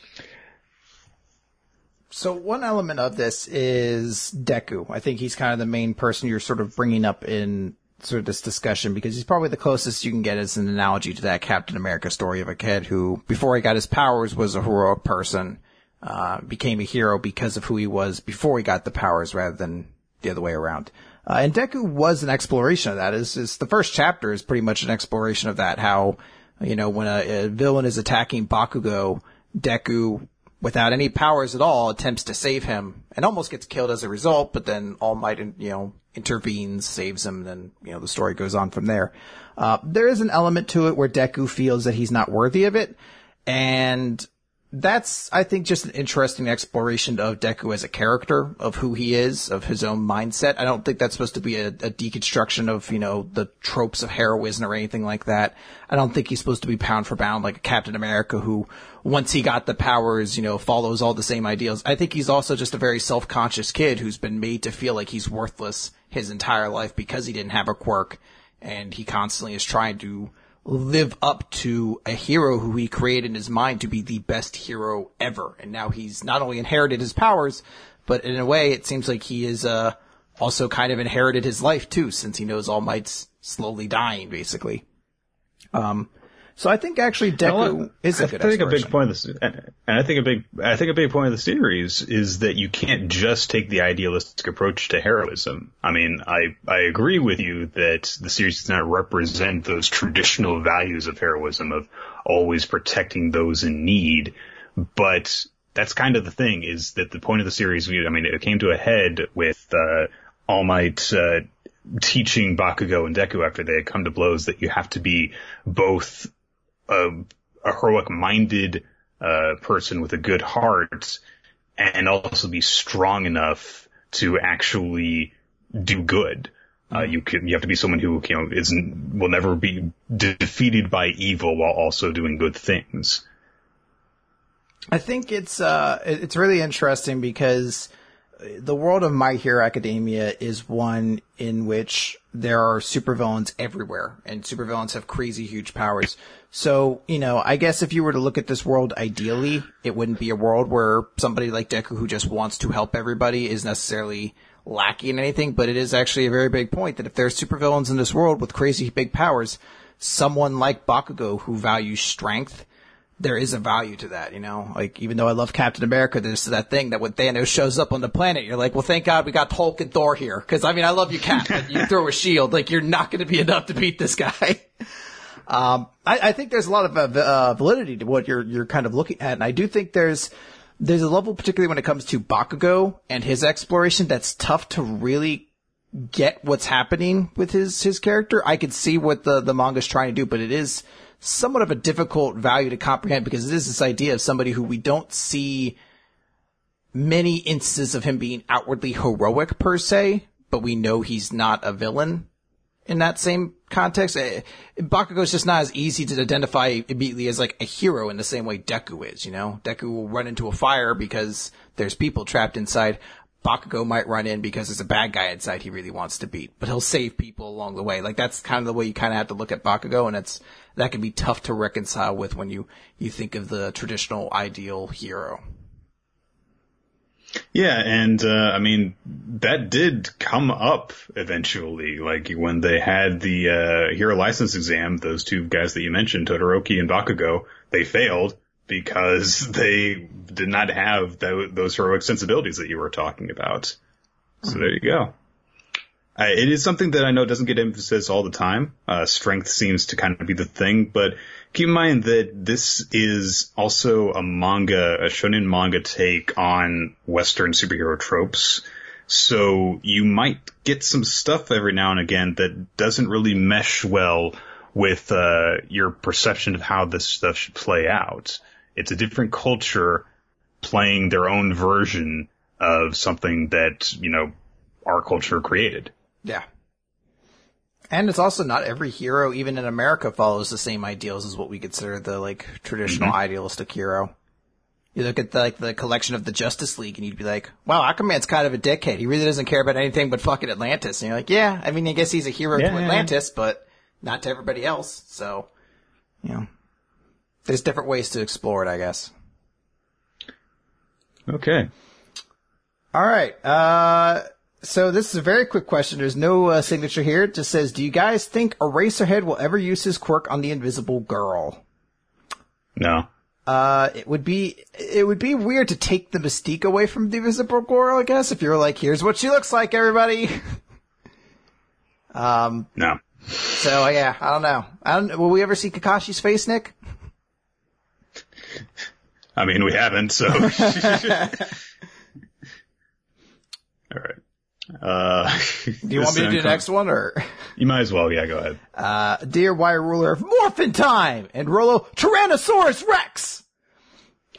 So one element of this is Deku. I think he's kind of the main person you're sort of bringing up in sort of this discussion because he's probably the closest you can get as an analogy to that Captain America story of a kid who, before he got his powers, was a heroic person uh, became a hero because of who he was before he got the powers rather than the other way around. Uh, and Deku was an exploration of that. Is is the first chapter is pretty much an exploration of that. How you know when a, a villain is attacking Bakugo, Deku, without any powers at all, attempts to save him and almost gets killed as a result. But then All Might, you know, intervenes, saves him, and then you know the story goes on from there. Uh, there is an element to it where Deku feels that he's not worthy of it, and that's, I think, just an interesting exploration of Deku as a character, of who he is, of his own mindset. I don't think that's supposed to be a, a, deconstruction of, you know, the tropes of heroism or anything like that. I don't think he's supposed to be pound for pound like a Captain America who, once he got the powers, you know, follows all the same ideals. I think he's also just a very self-conscious kid who's been made to feel like he's worthless his entire life because he didn't have a quirk and he constantly is trying to live up to a hero who he created in his mind to be the best hero ever. And now he's not only inherited his powers, but in a way it seems like he is, uh, also kind of inherited his life too, since he knows All Might's slowly dying, basically. Um, So I think actually Deku is a I good I think a big point of this, and I think a big, I think a big point of the series is that you can't just take the idealistic approach to heroism. I mean, I, I agree with you that the series does not represent those traditional values of heroism of always protecting those in need, but that's kind of the thing is that the point of the series, I mean, it came to a head with, uh, All Might, uh, teaching Bakugo and Deku after they had come to blows that you have to be both a, a heroic minded uh, person with a good heart and also be strong enough to actually do good. Uh, you can, you have to be someone who, you know, is, will never be defeated by evil while also doing good things. I think it's uh it's really interesting because the world of My Hero Academia is one in which there are supervillains everywhere and supervillains have crazy huge powers. So, you know, I guess if you were to look at this world ideally, it wouldn't be a world where somebody like Deku who just wants to help everybody is necessarily lacking in anything, but it is actually a very big point that if there are supervillains in this world with crazy big powers, someone like Bakugo who values strength there is a value to that, you know? Like, even though I love Captain America, there's that thing that when Thanos shows up on the planet, you're like, well, thank God we got Hulk and Thor here. Cause I mean, I love you, Cap, but you throw a shield, like, you're not gonna be enough to beat this guy. Um, I, I think there's a lot of uh, uh, validity to what you're, you're kind of looking at. And I do think there's, there's a level, particularly when it comes to Bakugo and his exploration, that's tough to really get what's happening with his his character. I could see what the the manga's trying to do, but it is somewhat of a difficult value to comprehend because it is this idea of somebody who we don't see many instances of him being outwardly heroic per se, but we know he's not a villain in that same context. Eh, Bakugo's just not as easy to identify immediately as like a hero in the same way Deku is, you know? Deku will run into a fire because there's people trapped inside. Bakugo might run in because there's a bad guy inside he really wants to beat, but he'll save people along the way. Like that's kind of the way you kind of have to look at Bakugo and it's, that can be tough to reconcile with when you, you think of the traditional ideal hero. Yeah, and uh, I mean that did come up eventually. Like when they had the uh, hero license exam, those two guys that you mentioned, Todoroki and Bakugo, they failed because they did not have tho- those heroic sensibilities that you were talking about. So there you go. Uh, it is something that I know doesn't get emphasis all the time. Uh, strength seems to kind of be the thing, but keep in mind that this is also a manga, a shonen manga take on Western superhero tropes. So you might get some stuff every now and again that doesn't really mesh well with uh, your perception of how this stuff should play out. It's a different culture playing their own version of something that, you know, our culture created. Yeah. And it's also not every hero, even in America, follows the same ideals as what we consider the like traditional idealistic hero. You look at the, like the collection of the Justice League, and you'd be like, "Wow, Aquaman's kind of a dickhead. He really doesn't care about anything but fucking Atlantis." And you're like, "Yeah, I mean, I guess he's a hero Yeah, to yeah, Atlantis, but not to everybody else." So, you know, there's different ways to explore it, I guess. Okay. All right. Uh, so this is a very quick question. There's no uh, signature here. It just says, "Do you guys think Eraserhead will ever use his quirk on the Invisible Girl?" No. Uh, it would be it would be weird to take the mystique away from the Invisible Girl, I guess. If you're like, "Here's what she looks like, everybody." um. No. So yeah, I don't know. I don't. Will we ever see Kakashi's face, Nik? I mean, we haven't, so. All right. Uh, Do you want me to do the next one, or You might as well. Yeah, go ahead. uh, dear Wire Ruler, of Morphin Time and Rolo Tyrannosaurus Rex?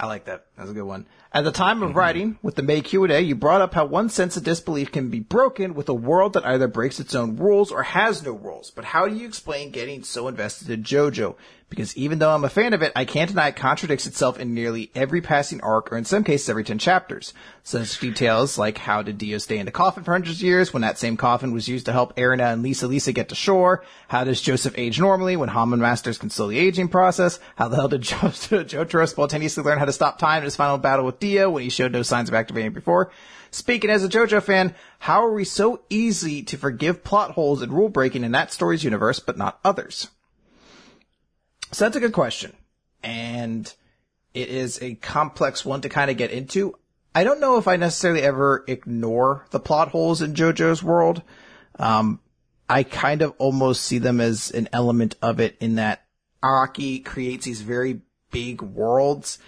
I like that. That's a good one. At the time of writing, with the May Q&A, you brought up how one sense of disbelief can be broken with a world that either breaks its own rules or has no rules. But how do you explain getting so invested in JoJo? Because even though I'm a fan of it, I can't deny it contradicts itself in nearly every passing arc, or in some cases every 10 chapters. Such details like how did Dio stay in the coffin for hundreds of years when that same coffin was used to help Erina and Lisa Lisa get to shore? How does Joseph age normally when Hamon masters can slow the aging process? How the hell did jo- Jotaro spontaneously learn how to stop time in his final battle with Dio when he showed no signs of activating before? Speaking as a JoJo fan, how are we so easy to forgive plot holes and rule breaking in that story's universe, but not others? So that's a good question. And it is a complex one to kind of get into. I don't know if I necessarily ever ignore the plot holes in JoJo's world. Um, I kind of almost see them as an element of it in that Araki creates these very big worlds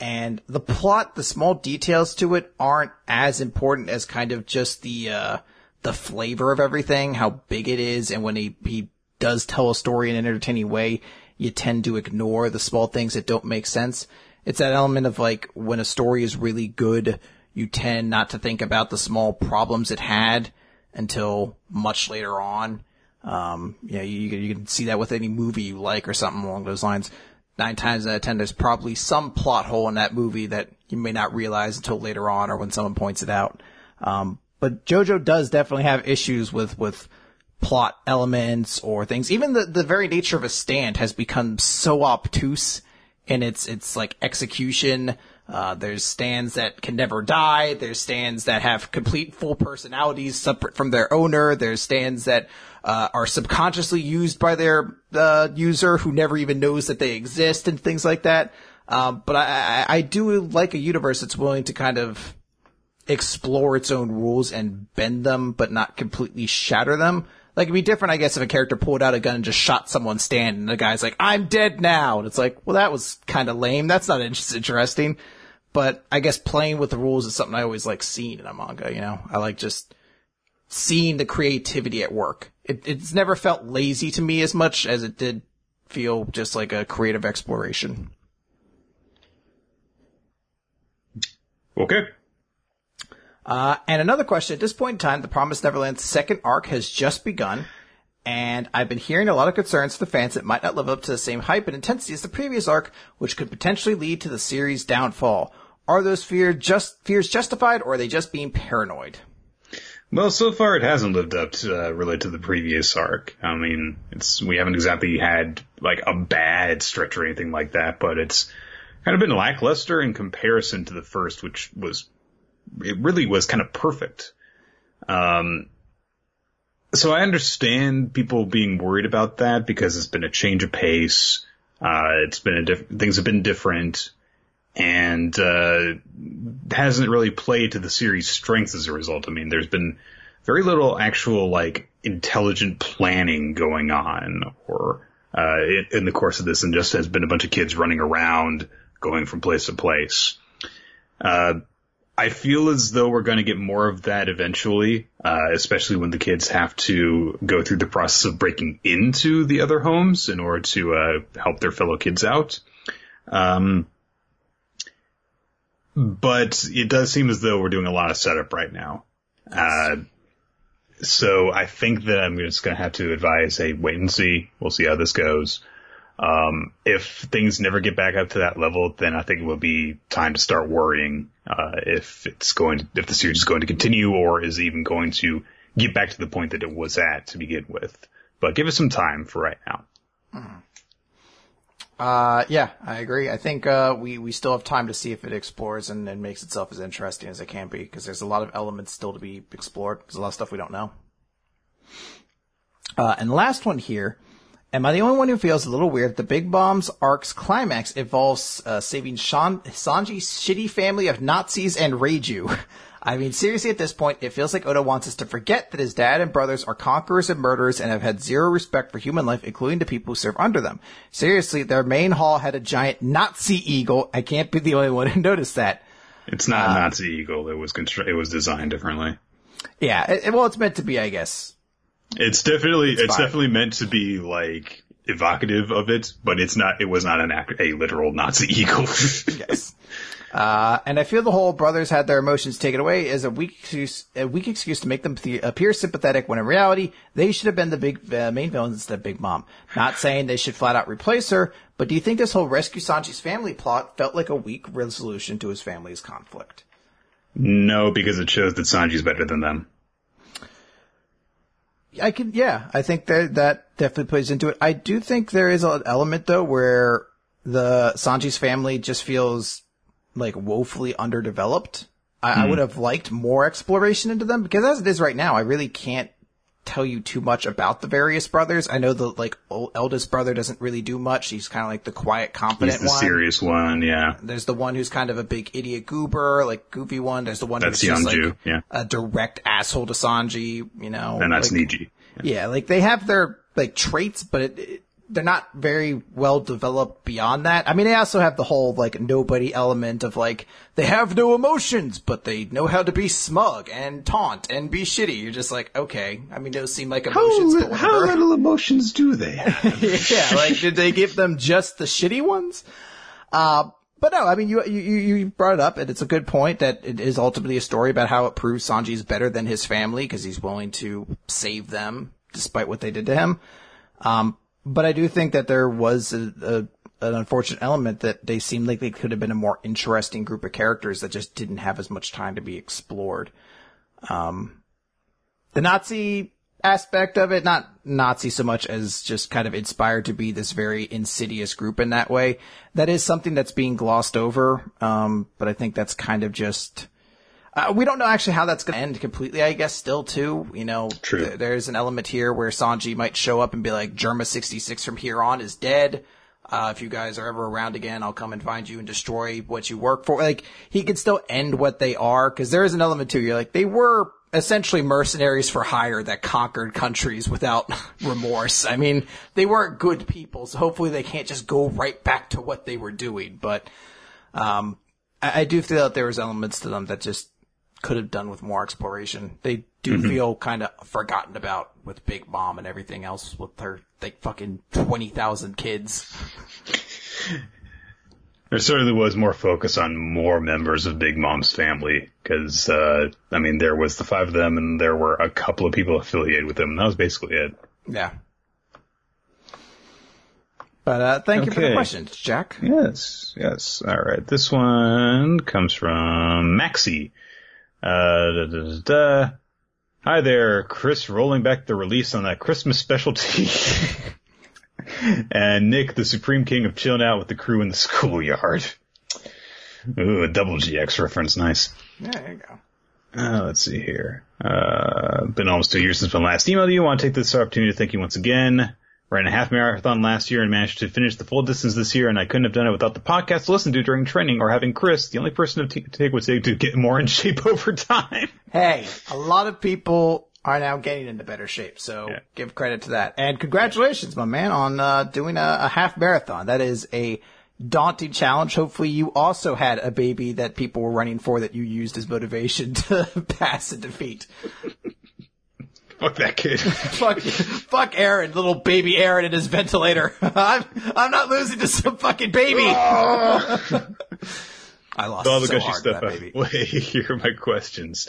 and the plot, the small details to it aren't as important as kind of just the, uh, the flavor of everything, how big it is. And when he, he does tell a story in an entertaining way, you tend to ignore the small things that don't make sense. It's that element of like when a story is really good, you tend not to think about the small problems it had until much later on. Um, you know, you, you can see that with any movie you like or something along those lines nine times out of ten, there's probably some plot hole in that movie that you may not realize until later on or when someone points it out. Um, but JoJo does definitely have issues with, with plot elements or things. Even the, the very nature of a stand has become so obtuse in its, its like execution. Uh, there's stands that can never die. There's stands that have complete full personalities separate from their owner. There's stands that uh, are subconsciously used by their uh, user who never even knows that they exist and things like that. Um, but I, I, I do like a universe that's willing to kind of explore its own rules and bend them, but not completely shatter them. Like it'd be different, I guess, if a character pulled out a gun and just shot someone's stand, and the guy's like, "I'm dead now," and it's like, well, that was kind of lame. That's not interesting. But I guess playing with the rules is something I always like seeing in a manga. You know, I like just seeing the creativity at work. It, it's never felt lazy to me as much as it did feel just like a creative exploration. Okay. Uh, and another question. At this point in time, the Promised Neverland's second arc has just begun, and I've been hearing a lot of concerns for the fans that might not live up to the same hype and intensity as the previous arc, which could potentially lead to the series' downfall. Are those fear just, fears justified, or are they just being paranoid? Well, so far it hasn't lived up to uh, really to the previous arc. I mean, it's we haven't exactly had like a bad stretch or anything like that, but it's kind of been lackluster in comparison to the first, which was it really was kind of perfect. Um, so I understand people being worried about that because it's been a change of pace. Uh, it's been a diff- things have been different and uh, hasn't really played to the series' strengths as a result. I mean, there's been very little actual like intelligent planning going on, or uh, in, in the course of this, and just has been a bunch of kids running around, going from place to place. Uh, I feel as though we're going to get more of that eventually, uh, especially when the kids have to go through the process of breaking into the other homes in order to uh, help their fellow kids out. Um, but it does seem as though we're doing a lot of setup right now. Uh, so I think that I'm just going to have to advise, hey, wait and see. We'll see how this goes. Um, if things never get back up to that level, then I think it will be time to start worrying, uh, if it's going to, if the series is going to continue or is even going to get back to the point that it was at to begin with. But give us some time for right now. Mm-hmm. Uh, yeah, I agree. I think, uh, we, we still have time to see if it explores and, and makes itself as interesting as it can be, because there's a lot of elements still to be explored. There's a lot of stuff we don't know. Uh, and last one here, am I the only one who feels a little weird? The Big Mom's arc's climax involves, uh, saving Sean, Sanji's shitty family of Nazis and Reiju. I mean, seriously, at this point, it feels like Oda wants us to forget that his dad and brothers are conquerors and murderers and have had zero respect for human life, including the people who serve under them. Seriously, their main hall had a giant Nazi eagle. I can't be the only one who noticed that. It's not uh, a Nazi eagle. It was constru- it was designed differently. Yeah, it, well, it's meant to be, I guess. It's definitely it's, it's definitely meant to be like evocative of it, but it's not. It was not an a literal Nazi eagle. yes. Uh, and I feel the whole brothers had their emotions taken away as a weak excuse, a weak excuse to make them th- appear sympathetic when in reality they should have been the big uh, main villains instead of Big Mom. Not saying they should flat out replace her, but do you think this whole rescue Sanji's family plot felt like a weak resolution to his family's conflict? No, because it shows that Sanji's better than them. I can, yeah, I think that that definitely plays into it. I do think there is an element though where the Sanji's family just feels like woefully underdeveloped. I, I hmm. would have liked more exploration into them because as it is right now, I really can't tell you too much about the various brothers. I know the like eldest brother doesn't really do much. He's kind of like the quiet, confident He's the one. serious one, yeah. There's the one who's kind of a big idiot goober, like goofy one. There's the one That's who's just like yeah. a direct asshole to Sanji, you know. And that's like, Niji. Yeah, like they have their like traits, but it, it, they're not very well developed beyond that. I mean, they also have the whole like nobody element of like they have no emotions, but they know how to be smug and taunt and be shitty. You're just like, okay. I mean, those seem like emotions, but how little emotions do they have? yeah, like did they give them just the shitty ones? Uh, but no, I mean, you, you, you brought it up and it's a good point that it is ultimately a story about how it proves Sanji's better than his family because he's willing to save them despite what they did to him. Um, but I do think that there was a, a, an unfortunate element that they seemed like they could have been a more interesting group of characters that just didn't have as much time to be explored. Um, the Nazi aspect of it, not Nazi so much as just kind of inspired to be this very insidious group in that way. That is something that's being glossed over. Um, but I think that's kind of just, uh, we don't know actually how that's going to end completely, I guess, still too. You know, th- there's an element here where Sanji might show up and be like, Germa 66 from here on is dead. Uh, if you guys are ever around again, I'll come and find you and destroy what you work for. Like, he could still end what they are, cause there is an element too. You're like, they were essentially mercenaries for hire that conquered countries without remorse. I mean, they weren't good people, so hopefully they can't just go right back to what they were doing. But, um, I, I do feel that there was elements to them that just could have done with more exploration. They do feel kind of forgotten about with Big Mom and everything else with her like fucking twenty thousand kids. There certainly was more focus on more members of Big Mom's family, because, uh, I mean, there was the five of them, and there were a couple of people affiliated with them, and that was basically it. Yeah. But uh, thank you for the questions, Jack. Yes, yes. All right. This one comes from Maxi. Uh, da, da, da. Hi there, Chris. Rolling back the release on that Christmas specialty. and Nik, the supreme king of chilling out with the crew in the schoolyard. Ooh, a double GX reference. Nice. Yeah, there you go. Uh, let's see here. Uh, been almost two years since my last email to you. I want to take this opportunity to thank you once again. Ran a half marathon last year and managed to finish the full distance this year, and I couldn't have done it without the podcast to listen to during training or having Chris, the only person to take would take to get more in shape over time. Hey, a lot of people are now getting into better shape, so Yeah. give credit to that. And congratulations, my man, on uh, doing a, a half marathon. That is a daunting challenge. Hopefully, you also had a baby that people were running for that you used as motivation to pass and defeat. Fuck that kid. fuck, fuck Aaron, little baby Aaron in his ventilator. I'm, I'm not losing to some fucking baby. I lost All the so gushy hard stuff that out. baby. Wait, here are my questions.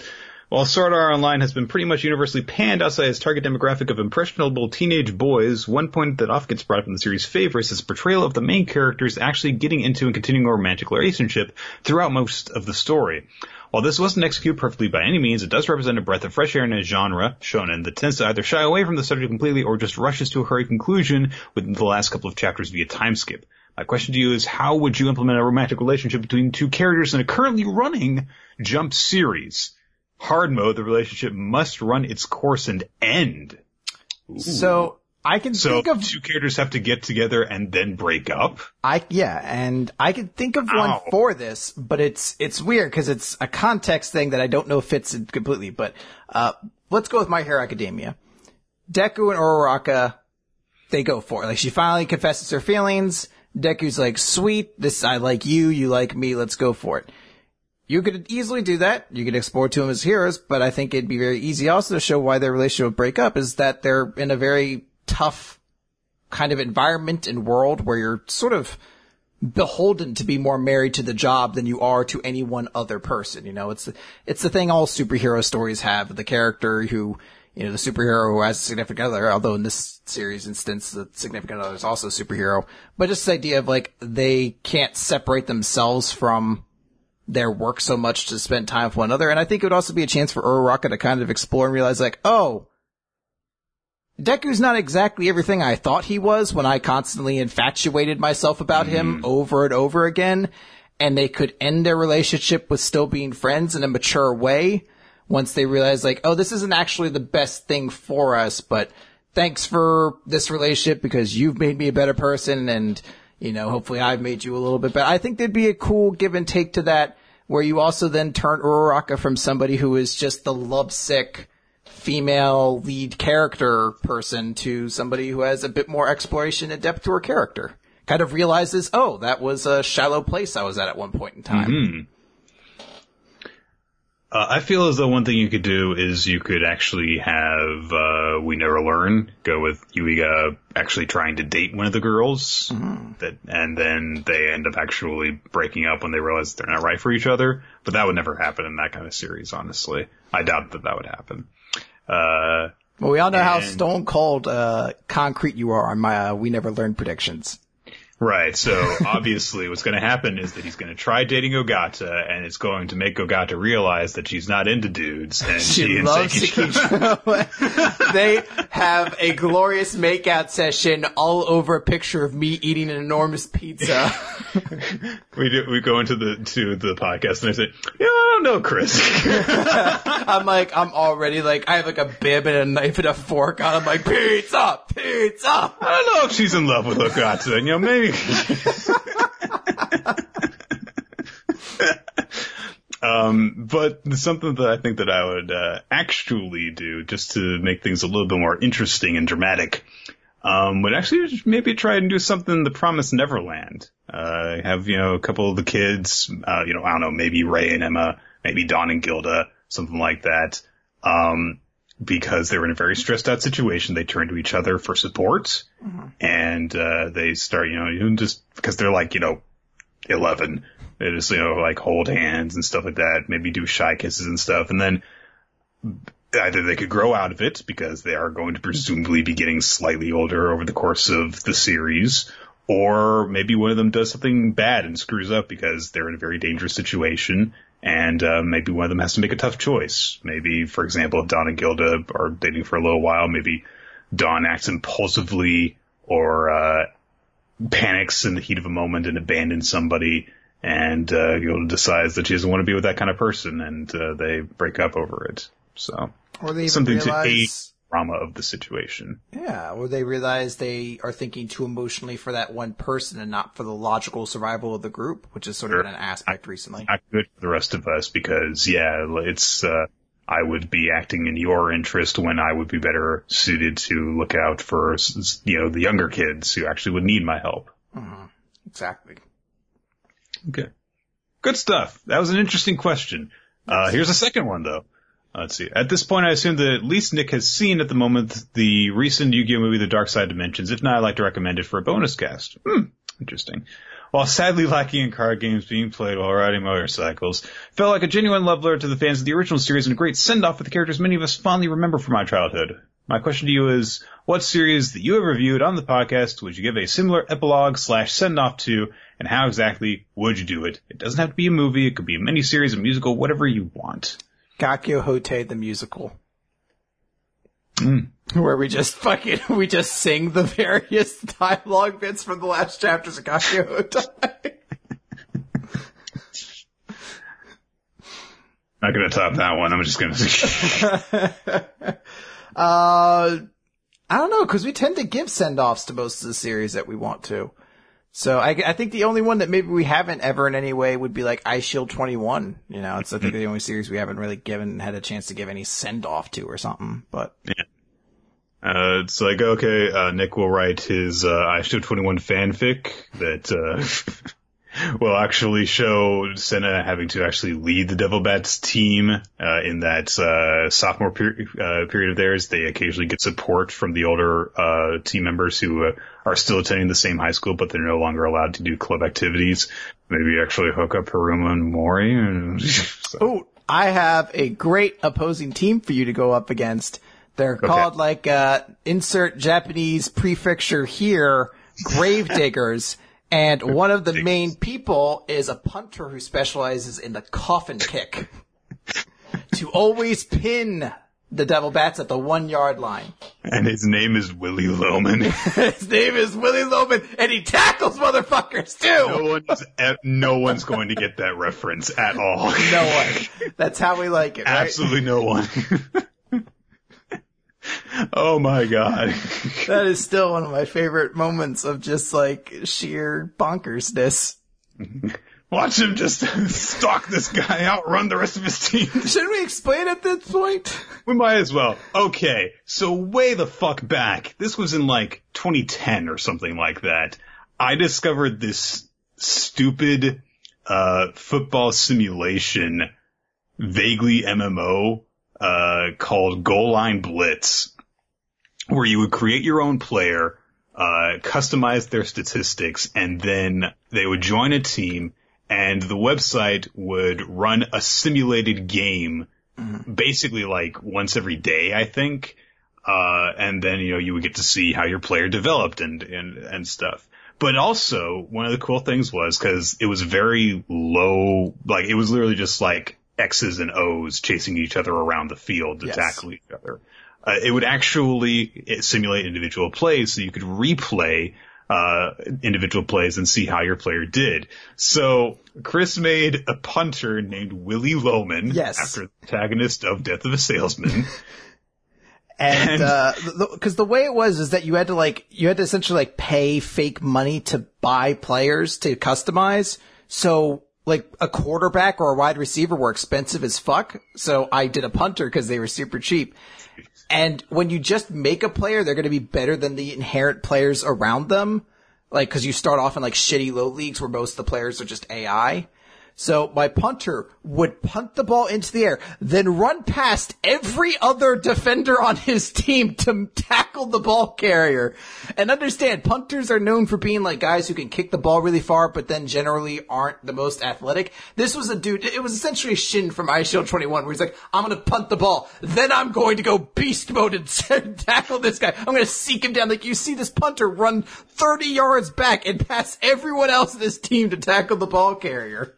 While Sword Art Online has been pretty much universally panned outside its target demographic of impressionable teenage boys, one point that often gets brought up in the series' favor is its portrayal of the main characters actually getting into and continuing a romantic relationship throughout most of the story. While this wasn't executed perfectly by any means, it does represent a breath of fresh air in a genre, shonen, that tends to either shy away from the subject completely or just rushes to a hurried conclusion within the last couple of chapters via time skip. My question to you is how would you implement a romantic relationship between two characters in a currently running Jump series? Hard mode, the relationship must run its course and end. So I can So think of two characters have to get together and then break up? I yeah, and I can think of one for this, but it's it's weird because it's a context thing that I don't know fits it completely. But uh, let's go with My Hero Academia. Deku and Uraraka, they go for it. Like she finally confesses her feelings. Deku's like, "Sweet, this I like you, you like me, let's go for it." You could easily do that. You could explore two of them as heroes, but I think it'd be very easy also to show why their relationship would break up is that they're in a very tough kind of environment and world where you're sort of beholden to be more married to the job than you are to any one other person. You know, it's it's the thing all superhero stories have. The character who, you know, the superhero who has a significant other, although in this series instance, the significant other is also a superhero. But just this idea of like, they can't separate themselves from their work so much to spend time with one another. And I think it would also be a chance for Uraraka to kind of explore and realize like, oh, Deku's not exactly everything I thought he was when I constantly infatuated myself about him mm-hmm. over and over again. And they could end their relationship with still being friends in a mature way once they realize like, oh, this isn't actually the best thing for us, but thanks for this relationship because you've made me a better person and, you know, hopefully I've made you a little bit better. I think there'd be a cool give and take to that where you also then turn Uraraka from somebody who is just the lovesick female lead character person to somebody who has a bit more exploration and depth to her character. Kind of realizes, oh, that was a shallow place I was at at one point in time. Mm-hmm. Uh, I feel as though one thing you could do is you could actually have uh, We Never Learn go with Yuiga actually trying to date one of the girls, mm-hmm. that, and then they end up actually breaking up when they realize they're not right for each other. But that would never happen in that kind of series, honestly. I doubt that that would happen. Uh, well, we all know and, how stone cold uh, concrete you are on my uh, We Never Learn predictions. Right. So obviously what's going to happen is that he's going to try dating Ogata and it's going to make Ogata realize that she's not into dudes and she, she loves Sekiichiro. they have a glorious makeout session all over a picture of me eating an enormous pizza. we do, we go into the, to the podcast and I say, yeah, I don't know, Chris. I'm like, I'm already like, I have like a bib and a knife and a fork on. I'm like, pizza, pizza. I don't know if she's in love with Ogata. You know, maybe um, but something that I think that I would uh, actually do just to make things a little bit more interesting and dramatic um, would actually maybe try and do something in the Promised Neverland. Uh, have you know a couple of the kids, uh, you know, I don't know, maybe Ray and Emma, maybe Don and Gilda, something like that. Um, because they were in a very stressed out situation, they turn to each other for support, mm-hmm. and uh, they start, you know, just because they're like, you know, eleven, they just, you know, like hold hands and stuff like that, maybe do shy kisses and stuff, and then either they could grow out of it because they are going to presumably be getting slightly older over the course of the series, or maybe one of them does something bad and screws up because they're in a very dangerous situation and uh, maybe one of them has to make a tough choice. Maybe, for example, if Don and Gilda are dating for a little while, maybe Don acts impulsively or uh, panics in the heat of a moment and abandons somebody, and uh, Gilda decides that she doesn't want to be with that kind of person, and uh, they break up over it. So, or they something realize... to aid drama of the situation. Yeah, or they realize they are thinking too emotionally for that one person and not for the logical survival of the group, which is sort of an aspect recently. Not good for the rest of us because, yeah, it's, uh, I would be acting in your interest when I would be better suited to look out for, you know, the younger kids who actually would need my help. Mm-hmm. Exactly. Okay. Good stuff. That was an interesting question. Uh, here's a second one though. Let's see. At this point, I assume that at least Nik has seen at the moment the recent Yu-Gi-Oh movie, The Dark Side Dimensions. If not, I'd like to recommend it for a bonus cast. Hmm, interesting. While sadly lacking in card games being played while riding motorcycles, felt like a genuine love letter to the fans of the original series and a great send-off for the characters many of us fondly remember from my childhood. My question to you is, what series that you have reviewed on the podcast would you give a similar epilogue slash send-off to, and how exactly would you do it? It doesn't have to be a movie, it could be a miniseries, a musical, whatever you want. Gakkyu Hotei the musical. Mm. Where we just fucking, we just sing the various dialogue bits from the last chapters of Gakkyu Hotei. Not gonna top that one. I'm just gonna. uh, I don't know, cause we tend to give send-offs to most of the series that we want to. So I, I think the only one that maybe we haven't ever in any way would be like Eyeshield 21. You know, it's I think the only series we haven't really given, had a chance to give any send off to or something, but. Yeah. Uh, it's like, okay, uh, Nik will write his, uh, Eyeshield 21 fanfic that, uh, will actually show Sena having to actually lead the Devil Bats team uh, in that uh, sophomore per- uh, period of theirs. They occasionally get support from the older uh, team members who uh, are still attending the same high school, but they're no longer allowed to do club activities. Maybe actually hook up Hiruma and Mori. so. Oh, I have a great opposing team for you to go up against. They're okay. called like uh, insert Japanese prefecture here, Gravediggers. And one of the main people is a punter who specializes in the coffin kick. to always pin the devil bats at the one yard line. And his name is Willy Loman. His name is Willy Loman, and he tackles motherfuckers too. no one's no one's going to get that reference at all. No one. That's how we like it, right? Absolutely no one. Oh my god. That is still one of my favorite moments of just like sheer bonkersness. Watch him just stalk this guy, outrun the rest of his team. Should we explain at this point? We might as well. Okay, so way the fuck back. This was in like 2010 or something like that. I discovered this stupid uh football simulation, vaguely MMO, uh called Goal Line Blitz, where you would create your own player, uh customize their statistics, and then they would join a team and the website would run a simulated game basically like once every day, I think. Uh, and then, you know, you would get to see how your player developed and, and, and stuff. But also, one of the cool things was, cause it was very low, like, it was literally just like X's and O's chasing each other around the field to Yes. tackle each other. Uh, it would actually simulate individual plays so you could replay uh, individual plays and see how your player did. So Chris made a punter named Willy Loman Yes. after the protagonist of Death of a Salesman. And, And- uh, the, cause the way it was is that you had to like, you had to essentially like pay fake money to buy players to customize. So like a quarterback or a wide receiver were expensive as fuck. So I did a punter cause they were super cheap. And when you just make a player, they're going to be better than the inherent players around them. Like, cause you start off in like shitty low leagues where most of the players are just AI. So my punter would punt the ball into the air, then run past every other defender on his team to tackle the ball carrier. And understand, punters are known for being like guys who can kick the ball really far, but then generally aren't the most athletic. This was a dude, it was essentially a Shin from Eyeshield 21 where he's like, I'm gonna punt the ball, then I'm going to go beast mode and tackle this guy. I'm gonna seek him down. Like you see this punter run 30 yards back and pass everyone else in this team to tackle the ball carrier.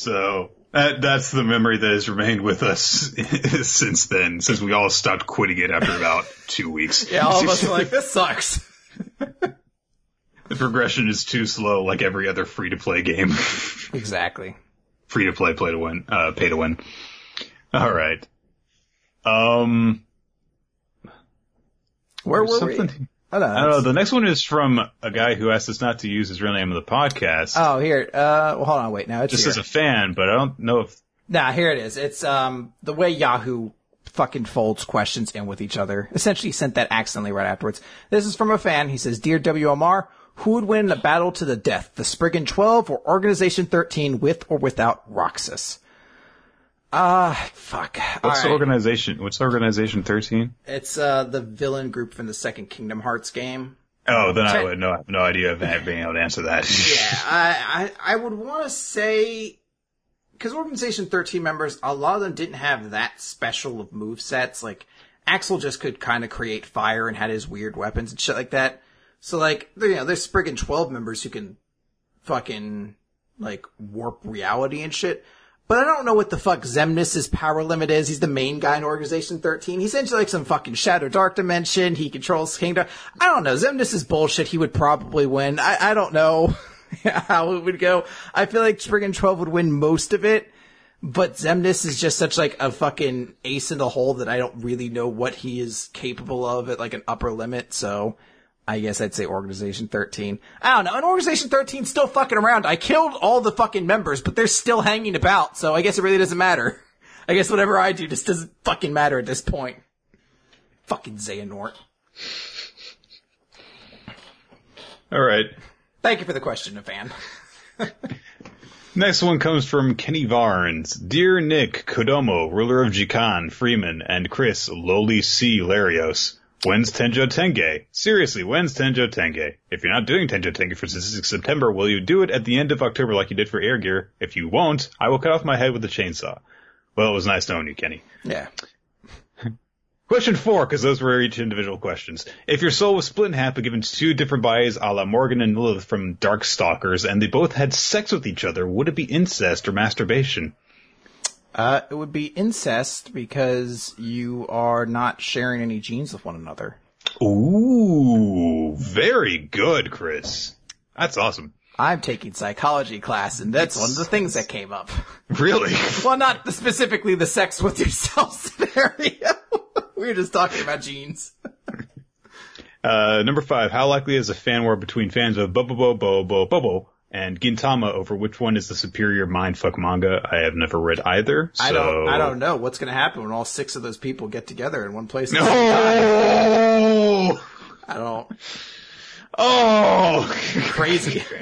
So that, that's the memory that has remained with us since then, since we all stopped quitting it after about two weeks. Yeah, all of us are like, this sucks. the progression is too slow, like every other free to play game. Exactly. free to play, play to win, uh, pay to win. All right. Um, Where were we? something. I I don't know. The next one is from a guy who asked us not to use his real name of the podcast. Oh, here. Uh, well, hold on. Wait. Now it's just as a fan, but I don't know if Nah, here it is. It's um the way Yahoo fucking folds questions in with each other. Essentially, sent that accidentally right afterwards. This is from a fan. He says, "Dear WMR, who would win in a battle to the death, the Spriggan 12 or Organization 13, with or without Roxas?" Ah, fuck. what's right. organization? What's organization thirteen? It's uh the villain group from the second Kingdom Hearts game. Oh, then I would no have no idea of being able to answer that. Yeah, I, I, I would want to say, because Organization 13 members, a lot of them didn't have that special of move sets. Like, Axel just could kind of create fire and had his weird weapons and shit like that. So, like, you know, there's friggin' 12 members who can fucking, like, warp reality and shit. But I don't know what the fuck Xemnas's power limit is. He's the main guy in Organization 13. He's into like some fucking Shadow Dark dimension. He controls Kingdom. I don't know. Xemnas is bullshit. He would probably win. I, I don't know how it would go. I feel like Spriggan 12 would win most of it. But Xemnas is just such like a fucking ace in the hole that I don't really know what he is capable of at like an upper limit. So I guess I'd say Organization 13. I don't know. And Organization 13 still fucking around. I killed all the fucking members, but they're still hanging about. So I guess it really doesn't matter. I guess whatever I do just doesn't fucking matter at this point. Fucking Xehanort. All right. Thank you for the question, fan. Next one comes from Kenny Varnes. Dear Nik, Kodomo, ruler of Jikan, Freeman, and Chris, lowly C. Larios. When's Tenjo Tenge? Seriously, when's Tenjo Tenge? If you're not doing Tenjo Tenge for 6 September, will you do it at the end of October like you did for Air Gear? If you won't, I will cut off my head with a chainsaw. Well, it was nice knowing you, Kenny. Yeah. Question four, because those were each individual questions. If your soul was split in half but given two different bodies a la Morrigan and Lilith from Darkstalkers, and they both had sex with each other, would it be incest or masturbation? Uh, it would be incest because you are not sharing any genes with one another. Ooh, very good, Chris. That's awesome. I'm taking psychology class, and that's one of the things that came up. Really? Well, not the, specifically the sex with yourself scenario. we were just talking about genes. Uh, number five, how likely is a fan war between fans of Bobo Bobo Bobo Bobo and Gintama over which one is the superior mindfuck manga? I have never read either. So... I don't. I don't know what's going to happen when all six of those people get together in one place. No. I don't. Oh, Crazy.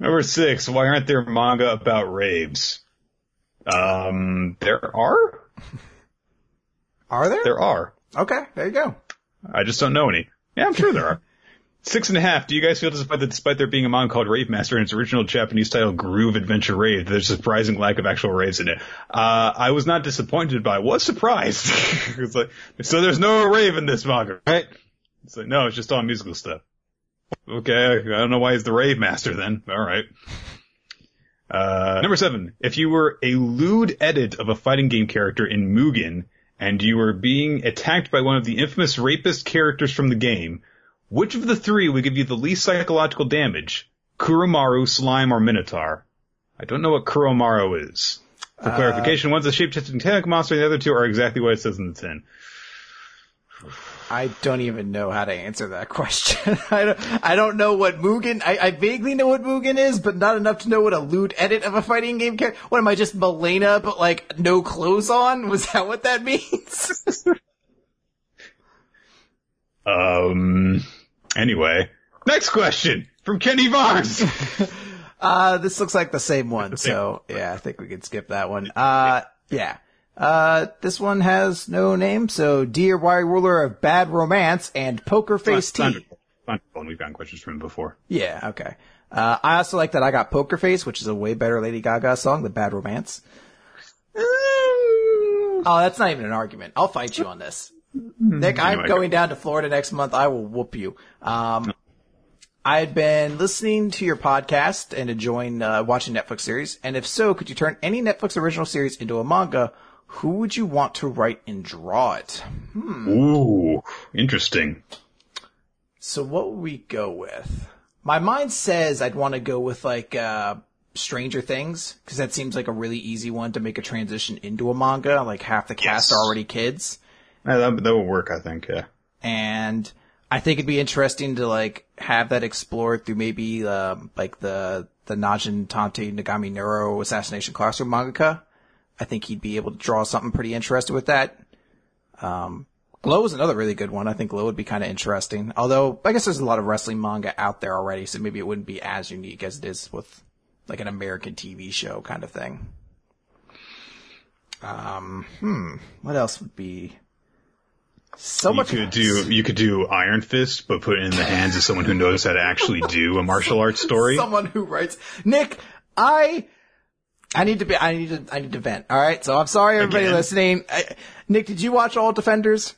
Number six, why aren't there manga about raves? Um, there are? Are there? There are. Okay, there you go. I just don't know any. Yeah, I'm sure there are. Six and a half. Do you guys feel despite that despite there being a manga called Rave Master and its original Japanese title Groove Adventure Rave, there's a surprising lack of actual raves in it? Uh, I was not disappointed, but I was surprised. it's like, so there's no rave in this manga, right? It's like, no, it's just all musical stuff. Okay, I don't know why he's the Rave Master then. Alright. Uh, number seven. If you were a lewd edit of a fighting game character in Mugen, and you were being attacked by one of the infamous rapist characters from the game, which of the three would give you the least psychological damage? Kuromaru, Slime, or Minotaur? I don't know what Kuromaru is. For clarification, one's a shape-shifting tank monster, and the other two are exactly what it says in the tin. I don't even know how to answer that question. I don't, I don't know what Mugen, I, I vaguely know what Mugen is, but not enough to know what a lewd edit of a fighting game character. What am I just Melena, but like no clothes on? Was that what that means? Um, anyway. Next question from Kenny Barnes. uh, this looks like the same one, so yeah, I think we could skip that one. Uh, yeah. Uh, this one has no name, so Dear Y Ruler of Bad Romance and Poker Face T. Thunderbolt. We've gotten questions from him before. Yeah, okay. Uh, I also like that I got Poker Face, which is a way better Lady Gaga song than Bad Romance. Oh, that's not even an argument. I'll fight you on this. Nick, I'm going down to Florida next month. I will whoop you. Um, I had been listening to your podcast and enjoying uh, watching Netflix series. And if so, could you turn any Netflix original series into a manga? Who would you want to write and draw it? Ooh, interesting. So what would we go with? My mind says I'd want to go with like uh Stranger Things because that seems like a really easy one to make a transition into a manga. Like half the cast Yes. are already kids, Uh, that, that will work, I think, yeah. and I think it'd be interesting to like have that explored through maybe um, like the the Majin Tantei Nogami Neuro assassination classroom mangaka. I think he'd be able to draw something pretty interesting with that. Um, Glow is another really good one. I think Glow would be kind of interesting. Although I guess there's a lot of wrestling manga out there already, so maybe it wouldn't be as unique as it is with like an American TV show kind of thing. Um, hmm, what else would be so You much? could do, you could do Iron Fist, but put it in the hands of someone who knows how to actually do a martial arts story. someone who writes Nick. I I need to be. I need to. I need to vent. All right. So I'm sorry, everybody Again? listening. I, Nick, did you watch all Defenders?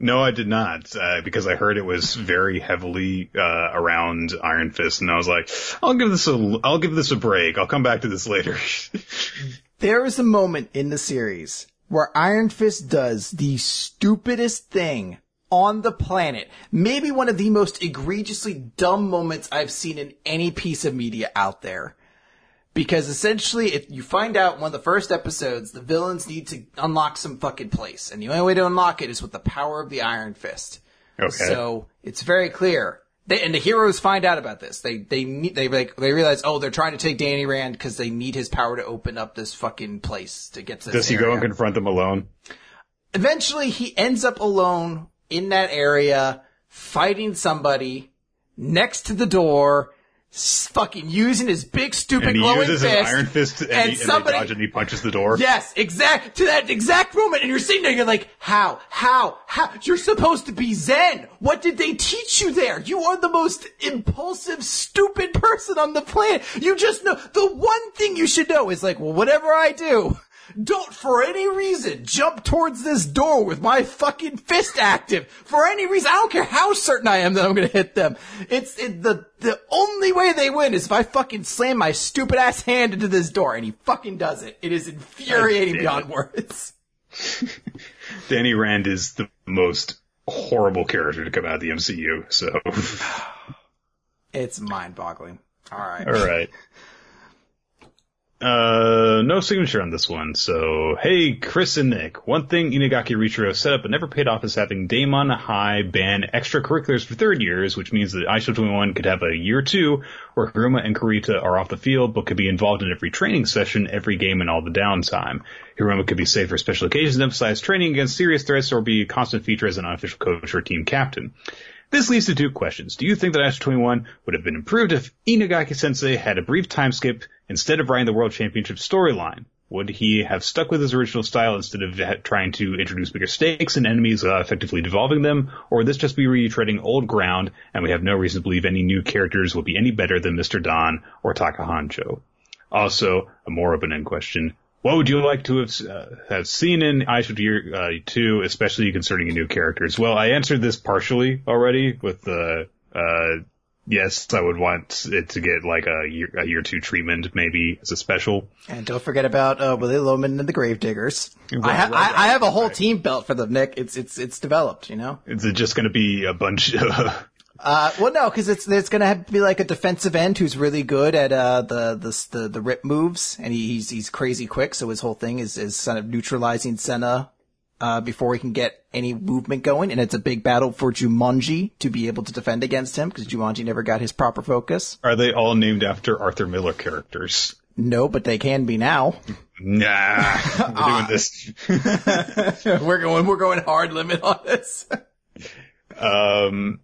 No, I did not, uh, because I heard it was very heavily, uh, around Iron Fist, and I was like, I'll give this a, I'll give this a break. I'll come back to this later. There is a moment in the series where Iron Fist does the stupidest thing on the planet. Maybe one of the most egregiously dumb moments I've seen in any piece of media out there. Because essentially, if you find out in one of the first episodes, the villains need to unlock some fucking place. And the only way to unlock it is with the power of the Iron Fist. okay. So it's very clear. They, and the heroes find out about this. They they need- they like they realize oh they're trying to take Danny Rand because they need his power to open up this fucking place to get to. This Does he go and confront them alone? Eventually, he ends up alone in that area, fighting somebody next to the door, fucking using his big stupid And he glowing uses his fist. Iron Fist, and, and he, and somebody- dodge and he punches the door. Yes, exact to that exact moment, and you're sitting there. You're like, how, how, how? You're supposed to be Zen. What did they teach you there? You are the most impulsive, stupid person on the planet. You just know the one thing you should know is like, well, whatever I do, don't for any reason jump towards this door with my fucking fist active for any reason. I don't care how certain I am that I'm gonna hit them. It's it, the the only way they win is if I fucking slam my stupid ass hand into this door, and he fucking does it. It is infuriating beyond words. Danny Rand is the most horrible character to come out of the MCU. So it's mind boggling. All right. All right. Uh, no signature on this one. So, hey, Chris and Nick. One thing Inagaki Riichiro set up but never paid off is having Deimon High ban extracurriculars for third years, which means that Eyeshield 21 could have a year two where Hiruma and Kurita are off the field but could be involved in every training session, every game, and all the downtime. Hiruma could be saved for special occasions, emphasize training against serious threats, or be a constant feature as an unofficial coach or team captain. This leads to two questions. Do you think that Eyeshield 21 would have been improved if Inagaki Sensei had a brief time skip instead of writing the World Championship storyline? Would he have stuck with his original style instead of trying to introduce bigger stakes and enemies without effectively devolving them? Or would this just be retreading old ground and we have no reason to believe any new characters will be any better than Mr. Don or Taka Also, a more open-end question. What would you like to have, uh, have seen in Eyeshield Year uh, 2, especially concerning new characters? Well, I answered this partially already with the, uh, yes, I would want it to get like a year, a year two treatment maybe as a special. And don't forget about, uh, Willy Loman and the Gravediggers. Right, I, ha- right, I, I, have a whole right. team built for them, Nick. It's, it's, it's developed, you know? Is it just going to be a bunch of, Uh, well, no, because it's it's going to be like a defensive end who's really good at uh, the, the the the rip moves, and he, he's he's crazy quick. So his whole thing is is kind of neutralizing Sena uh, before he can get any movement going, and it's a big battle for Jumonji to be able to defend against him because Jumonji never got his proper focus. Are they all named after Arthur Miller characters? No, but they can be now. Nah, we're doing this. we're going we're going hard limit on this. um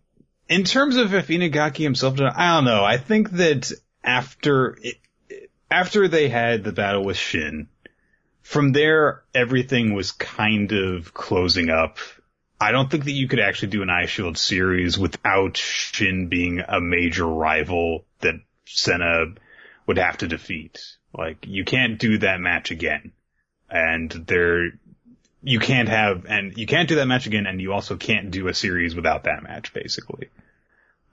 in terms of if Inagaki himself, I don't know. I think that after after they had the battle with Shin, from there everything was kind of closing up. I don't think that you could actually do an Eye Shield series without Shin being a major rival that Sena would have to defeat. Like you can't do that match again. And there you can't have, and you can't do that match again, and you also can't do a series without that match, basically.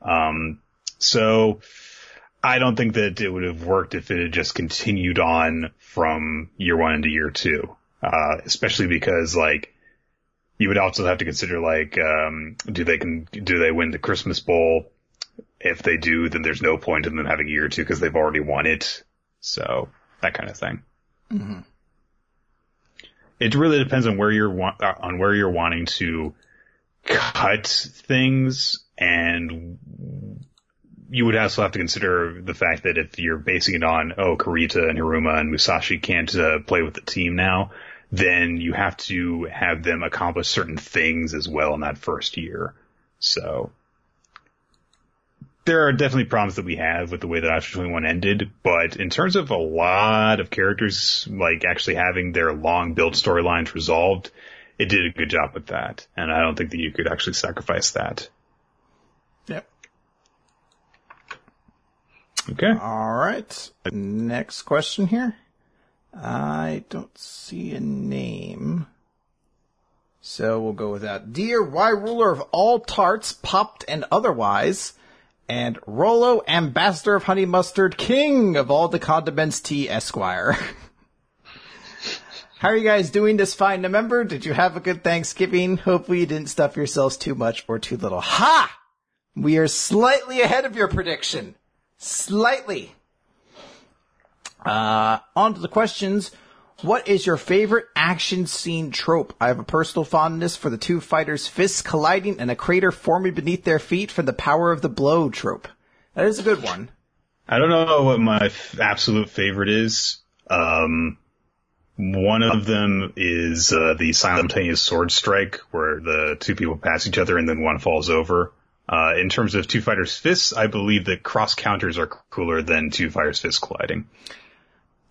Um, so I don't think that it would have worked if it had just continued on from year one into year two. Uh, especially because like, you would also have to consider like, um, do they can, do they win the Christmas Bowl? If they do, then there's no point in them having a year two because they've already won it. So that kind of thing. Mm-hmm. It really depends on where you're wa- on where you're wanting to cut things and you would also have to consider the fact that if you're basing it on, oh, Kurita and Hiruma and Musashi can't uh, play with the team now, then you have to have them accomplish certain things as well in that first year. So there are definitely problems that we have with the way that Eyeshield 21 ended, but in terms of a lot of characters, like actually having their long build storylines resolved, it did a good job with that. And I don't think that you could actually sacrifice that. Yep. Okay. All right. Next question here. I don't see a name. So we'll go with that. Dear Y ruler of all tarts, popped and otherwise, and Rolo, ambassador of honey mustard, king of all the condiments T. Esquire. How are you guys doing this fine November? Did you have a good Thanksgiving? Hopefully you didn't stuff yourselves too much or too little. Ha! We are slightly ahead of your prediction. Slightly. Uh, on to the questions. What is your favorite action scene trope? I have a personal fondness for the two fighters' fists colliding and a crater forming beneath their feet for the power of the blow trope. That is a good one. I don't know what my f- absolute favorite is. Um, one of them is uh, the simultaneous sword strike, where the two people pass each other and then one falls over. Uh, in terms of two fighters' fists, I believe that cross counters are cooler than two fighters' fists colliding.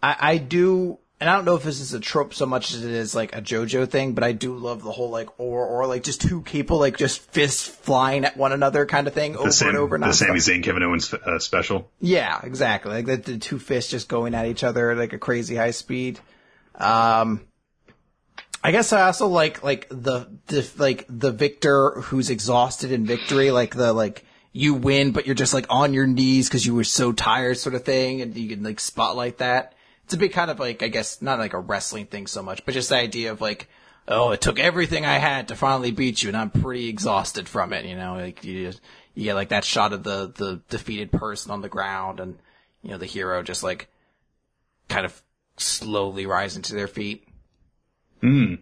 I, I do, and I don't know if this is a trope so much as it is like a JoJo thing, but I do love the whole like or or like just two people like just fists flying at one another kind of thing the over same, and over. The Sami Zayn Kevin Owens uh, special. Yeah, exactly. Like the, the two fists just going at each other like a crazy high speed. Um, I guess I also like like the, the like the victor who's exhausted in victory, like the like you win, but you're just like on your knees because you were so tired, sort of thing, and you can like spotlight that. It's a big kind of like I guess not like a wrestling thing so much, but just the idea of like, oh, it took everything I had to finally beat you, and I'm pretty exhausted from it. You know, like you you get like that shot of the the defeated person on the ground, and you know the hero just like kind of slowly rising to their feet. Hmm.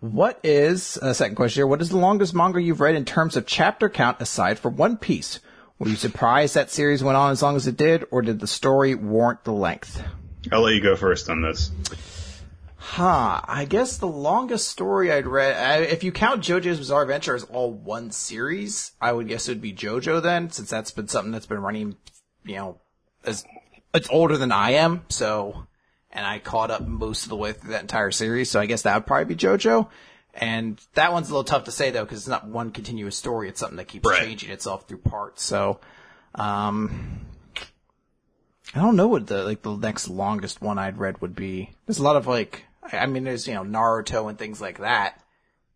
What is, uh, second question here, what is the longest manga you've read in terms of chapter count aside from One Piece? Were you surprised that series went on as long as it did, or did the story warrant the length? I'll let you go first on this. Huh, I guess the longest story I'd read, I, if you count JoJo's Bizarre Adventure as all one series, I would guess it would be JoJo then, since that's been something that's been running, you know, as, it's older than I am, so, and I caught up most of the way through that entire series, so I guess that would probably be JoJo. And that one's a little tough to say though, because it's not one continuous story. It's something that keeps Right. changing itself through parts. So, um, I don't know what the like the next longest one I'd read would be. There's a lot of like, I I mean, there's you know Naruto and things like that.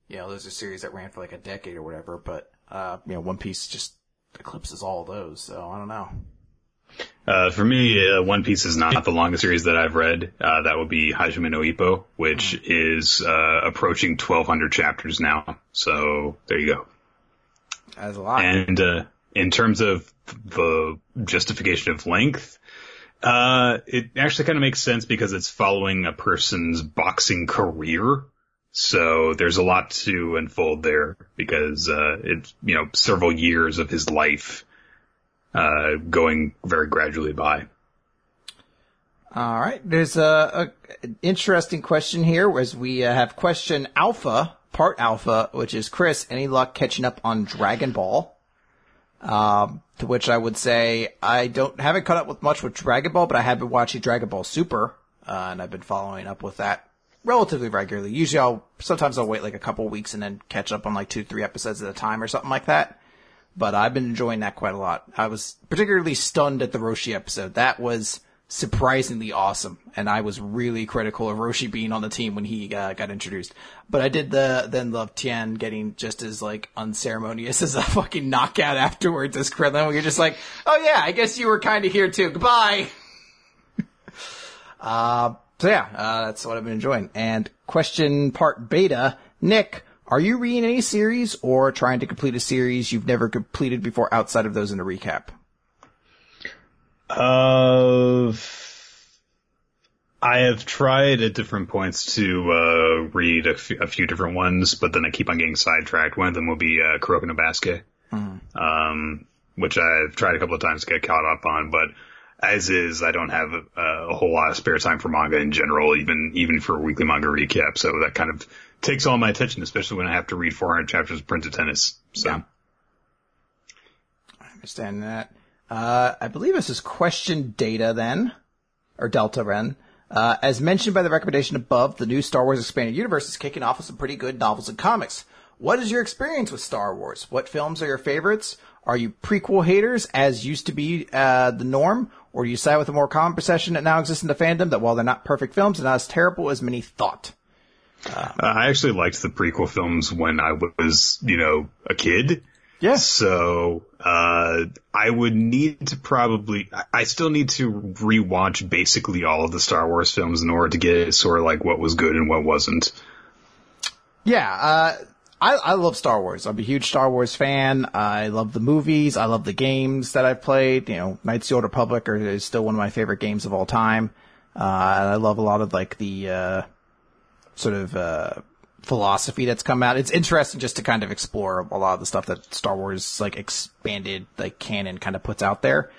You know, those are series that ran for like a decade or whatever. But uh, you know, One Piece just eclipses all those. So I don't know. Uh, for me, uh, One Piece is not the longest series that I've read. Uh, that would be Hajime no Ippo, which is uh, approaching 1,200 chapters now. So there you go. That's a lot. And uh, in terms of the justification of length, uh, it actually kind of makes sense because it's following a person's boxing career. So there's a lot to unfold there because uh, it's you know several years of his life uh, going very gradually by. All right. There's a, a interesting question here as we uh, have question alpha, part alpha, which is Chris, any luck catching up on Dragon Ball? Um, to which I would say I don't haven't caught up with much with Dragon Ball, but I have been watching Dragon Ball Super, uh, and I've been following up with that relatively regularly. Usually I'll, sometimes I'll wait like a couple weeks and then catch up on like two, three episodes at a time or something like that. But I've been enjoying that quite a lot. I was particularly stunned at the Roshi episode. That was surprisingly awesome, and I was really critical of Roshi being on the team when he uh, got introduced. But I did the then love Tien getting just as like unceremonious as a fucking knockout afterwards as Krillin. Where you're just like, oh yeah, I guess you were kind of here too. Goodbye. uh, so yeah, uh, that's what I've been enjoying. And question part beta, Nick. Are you reading any series or trying to complete a series you've never completed before outside of those in a recap? Uh, I have tried at different points to uh, read a, f- a few different ones, but then I keep on getting sidetracked. One of them will be uh, Kuroko no Basket, um, which I've tried a couple of times to get caught up on, but as is, I don't have a, a whole lot of spare time for manga in general, even even for weekly manga recap. So that kind of takes all my attention, especially when I have to read 400 chapters of Prince of Tennis. So. Yeah. I understand that. Uh, I believe this is question data then, or delta then. Uh, as mentioned by the recommendation above, the new Star Wars Expanded Universe is kicking off with some pretty good novels and comics. What is your experience with Star Wars? What films are your favorites? Are you prequel haters, as used to be uh, the norm, or do you side with a more common perception that now exists in the fandom that while they're not perfect films, they're not as terrible as many thought? Uh, I actually liked the prequel films when I was, you know, a kid. Yes. So, uh, I would need to probably, I- I still need to rewatch basically all of the Star Wars films in order to get sort of like what was good and what wasn't. Yeah, uh, I, I love Star Wars. I'm a huge Star Wars fan. I love the movies. I love the games that I've played. You know, Knights of the Old Republic are, is still one of my favorite games of all time. Uh, I love a lot of like the, uh, sort of, uh, philosophy that's come out. It's interesting just to kind of explore a lot of the stuff that Star Wars, like expanded, like canon kind of puts out there.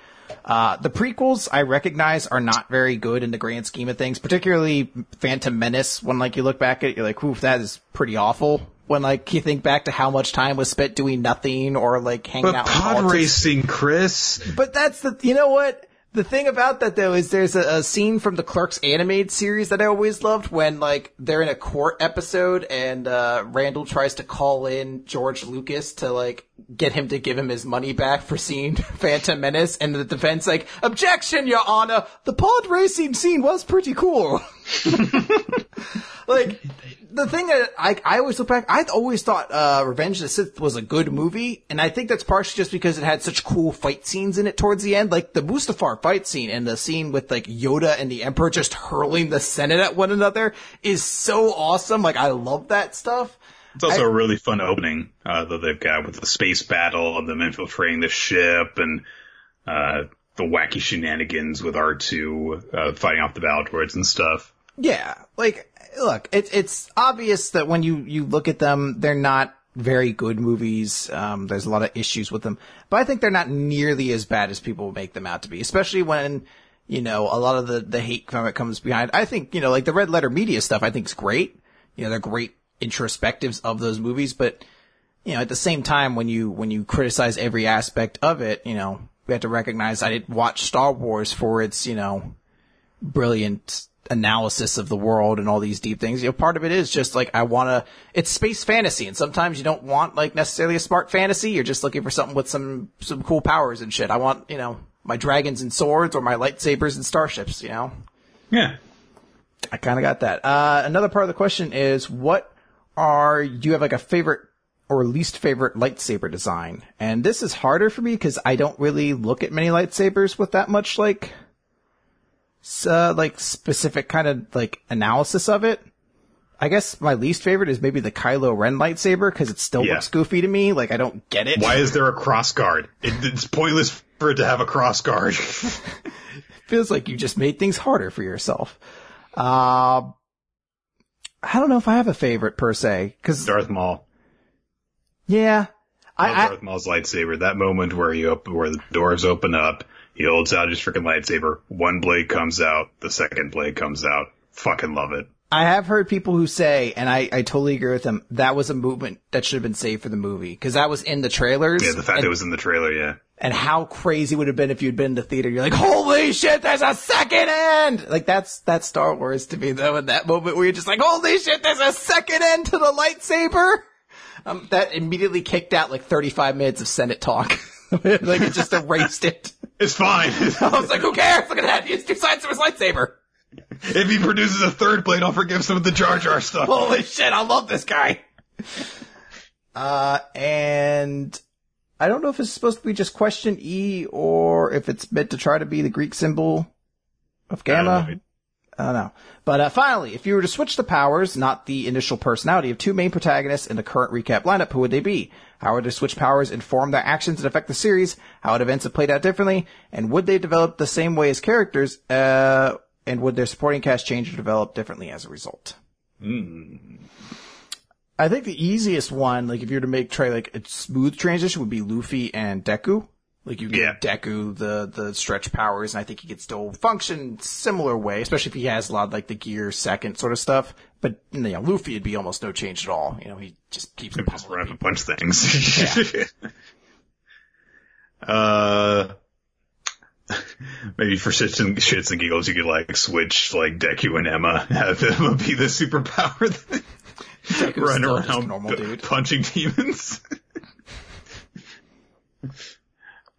Uh, the prequels I recognize are not very good in the grand scheme of things, particularly Phantom Menace. When like you look back at it, you're like, oof, that is pretty awful. When like you think back to how much time was spent doing nothing or like hanging But out pod racing, Chris. But that's the, you know what? The thing about that though is there's a, a, scene from the Clerks animated series that I always loved when like they're in a court episode and uh, Randall tries to call in George Lucas to like get him to give him his money back for seeing Phantom Menace and the defense like objection, Your Honor, the pod racing scene was pretty cool. like the thing that I, I always look back, I always thought uh, Revenge of the Sith was a good movie, and I think that's partially just because it had such cool fight scenes in it towards the end, like the Mustafar fight scene and the scene with like Yoda and the Emperor just hurling the Senate at one another is so awesome. Like I love that stuff. It's also I, a really fun opening uh, that they've got with the space battle and them infiltrating the ship and uh, the wacky shenanigans with R2 uh, fighting off the battle droids and stuff. Yeah, like look, it's it's obvious that when you you look at them, they're not very good movies. Um, there's a lot of issues with them, but I think they're not nearly as bad as people make them out to be. Especially when you know a lot of the the hate from it comes behind. I think you know like the red letter media stuff. I think is great. You know, they're great introspectives of those movies, but you know at the same time when you when you criticize every aspect of it, you know we have to recognize I didn't watch Star Wars for its you know brilliant analysis of the world and all these deep things. You know, part of it is just like I want to. It's space fantasy, and sometimes you don't want like necessarily a smart fantasy. You're just looking for something with some some cool powers and shit. I want you know my dragons and swords or my lightsabers and starships. You know. Yeah. I kind of got that. Uh, another part of the question is what are do you have like a favorite or least favorite lightsaber design? And this is harder for me because I don't really look at many lightsabers with that much like uh, like specific kind of like analysis of it. I guess my least favorite is maybe the Kylo Ren lightsaber because it still yeah. looks goofy to me. Like I don't get it. Why is there a cross guard? It, it's pointless for it to have a cross guard. Feels like you just made things harder for yourself. Uh, I don't know if I have a favorite per se because Darth Maul. Yeah, I, Darth Maul's lightsaber. That moment where you open, where the doors open up he holds out his freaking lightsaber. One blade comes out. The second blade comes out. Fucking love it. I have heard people who say, and I, I totally agree with them, that was a movement that should have been saved for the movie. Because that was in the trailers. Yeah, the fact and, it was in the trailer, yeah. And how crazy would it have been if you'd been in the theater. You're like, holy shit, there's a second end! Like, that's, that's Star Wars to me, though, in that moment where you're just like, holy shit, there's a second end to the lightsaber! Um, that immediately kicked out like 35 minutes of Senate talk. like, it just erased it. It's fine. I was like, who cares? Look at that. He has two sides to his lightsaber. If he produces a third blade, I'll forgive some of the Jar Jar stuff. Holy shit, I love this guy. Uh, and I don't know if it's supposed to be just question E or if it's meant to try to be the Greek symbol of gamma. I don't know. But uh, finally, if you were to switch the powers, not the initial personality of two main protagonists in the current recap lineup, who would they be? How would the switch powers inform their actions and affect the series? How would events have played out differently? And would they develop the same way as characters? Uh, and would their supporting cast change or develop differently as a result? Mm. I think the easiest one, like if you were to make try like a smooth transition, would be Luffy and Deku. Like you get yeah. Deku the the stretch powers, and I think he could still function similar way, especially if he has a lot of like the gear second sort of stuff. But you know, Luffy would be almost no change at all. You know, he just keeps just run a bunch of things. Uh, maybe for shits and, shits and giggles, you could like switch like Deku and Emma, have them be the superpower. Run around normal dude. punching demons.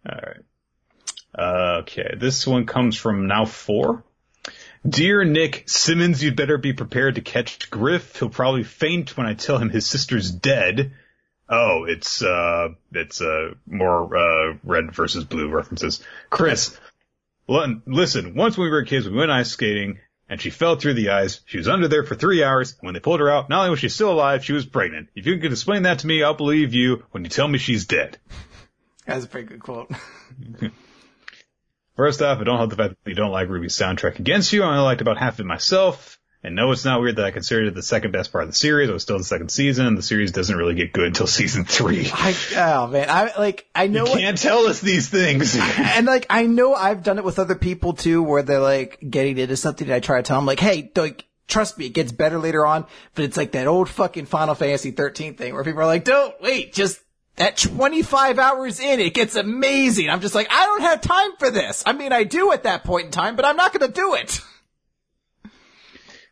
All right. Okay, this one comes from now four. Dear Nick Simmons, you'd better be prepared to catch Grif. He'll probably faint when I tell him his sister's dead. Oh, it's uh, it's uh, more uh, red versus blue references. Chris, listen. Once when we were kids, we went ice skating, and she fell through the ice. She was under there for three hours. And When they pulled her out, not only was she still alive, she was pregnant. If you can explain that to me, I'll believe you when you tell me she's dead. That's a pretty good quote. First off, I don't hold the fact that you don't like RWBY's soundtrack against you. I only liked about half of it myself. And no, it's not weird that I considered it the second best part of the series. I was still in the second season. The series doesn't really get good until season three. I, oh man, I like I know you can't what, tell us these things. and like I know I've done it with other people too, where they're like getting into something. And I try to tell them like, hey, like trust me, it gets better later on. But it's like that old fucking Final Fantasy 13 thing where people are like, don't wait, just At 25 hours in, it gets amazing. I'm just like, I don't have time for this. I mean, I do at that point in time, but I'm not going to do it.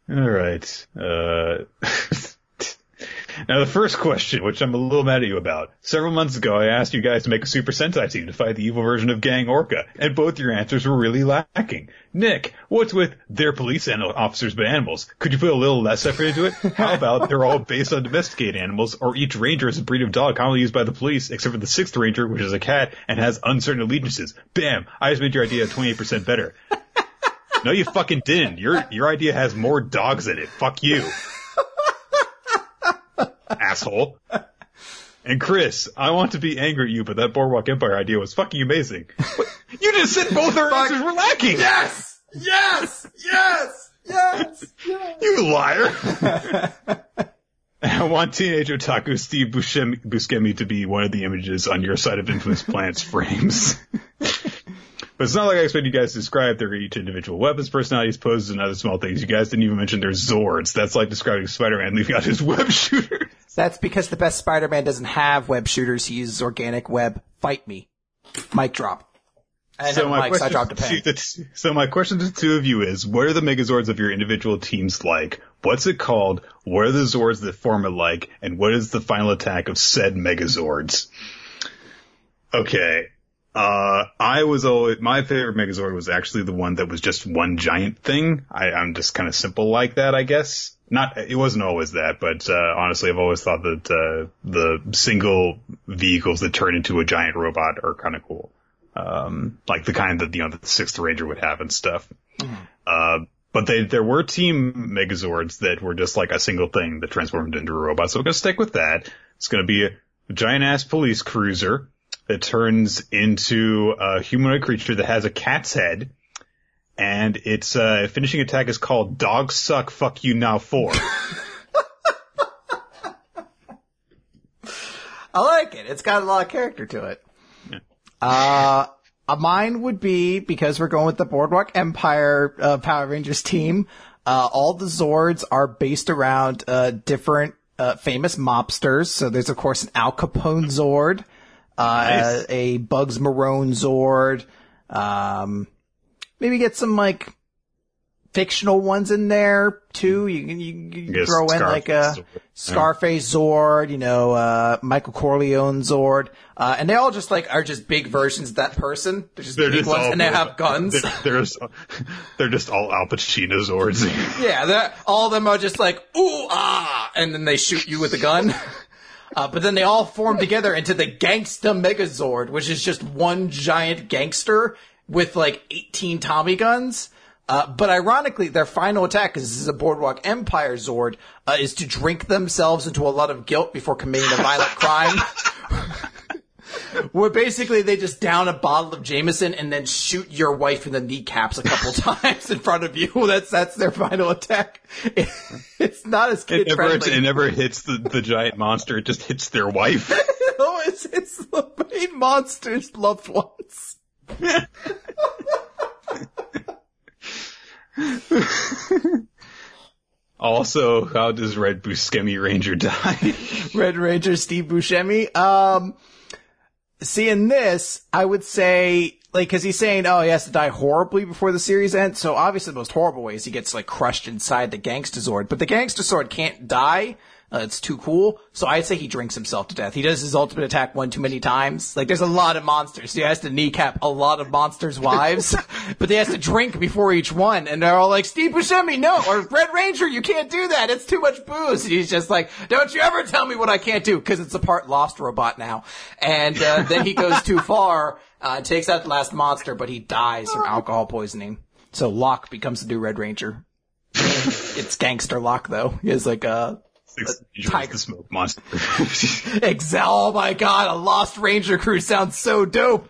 All right. Uh, now the first question, which I'm a little mad at you about. Several months ago, I asked you guys to make a Super Sentai team to fight the evil version of Gang Orca, and both your answers were really lacking. Nick, what's with their police officers but animals? Could you put a little less effort into it? How about they're all based on domesticated animals, or each ranger is a breed of dog commonly used by the police, except for the sixth ranger, which is a cat and has uncertain allegiances. Bam! I just made your idea 28% better. No, you fucking didn't. Your your idea has more dogs in it. Fuck you, asshole. And Chris, I want to be angry at you, but that Boardwalk Empire idea was fucking amazing. you just said both our answers were lacking. Yes! Yes! Yes! Yes! yes. You liar. I want teenage otaku Steve Buscemi to be one of the images on your side of Infamous Planets frames. But it's not like I expect you guys to describe their each individual weapons, personalities, poses, and other small things. You guys didn't even mention their Zords. That's like describing Spider-Man leaving out his web shooter. That's because the best Spider-Man doesn't have web shooters. He uses organic web. Fight me. Mic drop. And so my mics, I dropped a pen. To, so my question to the two of you is, what are the Megazords of your individual teams like? What's it called? What are the Zords that form it like? And what is the final attack of said Megazords? Okay. Uh, I was always, my favorite Megazord was actually the one that was just one giant thing. I, I'm just kind of simple like that, I guess. Not, it wasn't always that, but, uh, honestly, I've always thought that, uh, the single vehicles that turn into a giant robot are kind of cool. Um, like the kind that, you know, the sixth ranger would have and stuff. Mm. Uh, but they, there were team Megazords that were just like a single thing that transformed into a robot. So we're going to stick with that. It's going to be a giant ass police cruiser that turns into a humanoid creature that has a cat's head. And its uh, finishing attack is called Dog Suck Fuck You Now 4. I like it. It's got a lot of character to it. Yeah. Uh, mine would be, because we're going with the Boardwalk Empire uh, Power Rangers team, uh, all the Zords are based around uh, different uh, famous mobsters. So there's, of course, an Al Capone Zord uh, nice. a Bugs Marone Zord. Um, maybe get some like fictional ones in there too. You can you, you throw in like a Scarface Zord, you know, uh, Michael Corleone Zord, uh, and they all just like are just big versions of that person. They're just they're big just ones, and they have guns. They're, they're, just, they're just all Al Pacino Zords. yeah, all of them are just like ooh ah, and then they shoot you with a gun. Uh, but then they all form together into the Gangsta Megazord, which is just one giant gangster with like 18 Tommy guns. Uh, but ironically, their final attack, because this is a Boardwalk Empire Zord, uh, is to drink themselves into a lot of guilt before committing a violent crime. where basically they just down a bottle of Jameson and then shoot your wife in the kneecaps a couple times in front of you. That's that's their final attack. It, it's not as kid it never, friendly. It never hits the, the giant monster. It just hits their wife. no, it's it's the main monster's loved ones. also, how does Red Buscemi Ranger die? Red Ranger Steve Buscemi. Um, seeing this, I would say, like, cause he's saying, oh, he has to die horribly before the series ends. So obviously the most horrible way is he gets, like, crushed inside the Gangsta Zord. But the Gangsta Zord can't die. Uh, it's too cool. So I'd say he drinks himself to death. He does his ultimate attack one too many times. Like, there's a lot of monsters. He has to kneecap a lot of monsters' wives, but he has to drink before each one. And they're all like, Steve Buscemi, no, or Red Ranger, you can't do that. It's too much booze. And he's just like, don't you ever tell me what I can't do, because it's a part lost robot now. And, uh, then he goes too far, uh, takes out the last monster, but he dies from alcohol poisoning. So Locke becomes the new Red Ranger. it's gangster Locke though. He has like a Tiger the smoke monster. Excel. Oh my god, a Lost Ranger crew sounds so dope.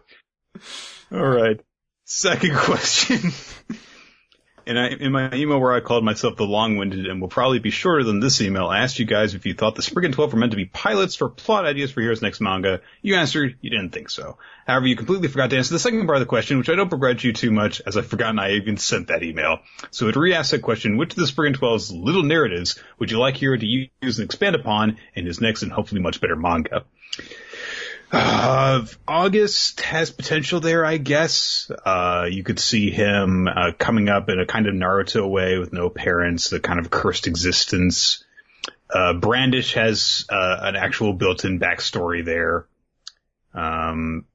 All right. Second question. And I, in my email where I called myself the long-winded and will probably be shorter than this email, I asked you guys if you thought the Spriggan 12 were meant to be pilots for plot ideas for Hiro's Next manga. You answered you didn't think so. However, you completely forgot to answer the second part of the question, which I don't begrudge you too much, as I've forgotten I even sent that email. So to re-ask that question, which of the Spriggan 12's little narratives would you like Hiro to use and expand upon in his next and hopefully much better manga? Uh, August has potential there, I guess. Uh, you could see him uh, coming up in a kind of Naruto way with no parents, a kind of cursed existence. Uh, Brandish has uh, an actual built-in backstory there. Um,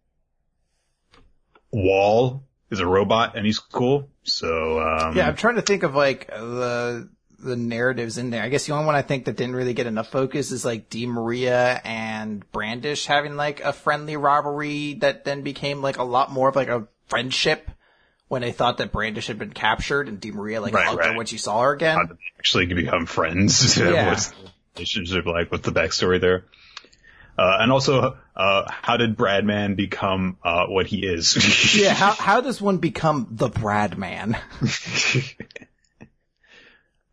Wall is a robot and he's cool. So um, Yeah, I'm trying to think of like the the narratives in there. I guess the only one I think that didn't really get enough focus is like Di Maria and Brandish having like a friendly rivalry that then became like a lot more of like a friendship when they thought that Brandish had been captured and Di Maria like Right, hugged her when she saw her again. how did they actually become friends? Yeah. What's the relationship like? What's the backstory there? Uh, and also, uh, how did Bradman become, uh, what he is? yeah, how how does one become the Brad Man?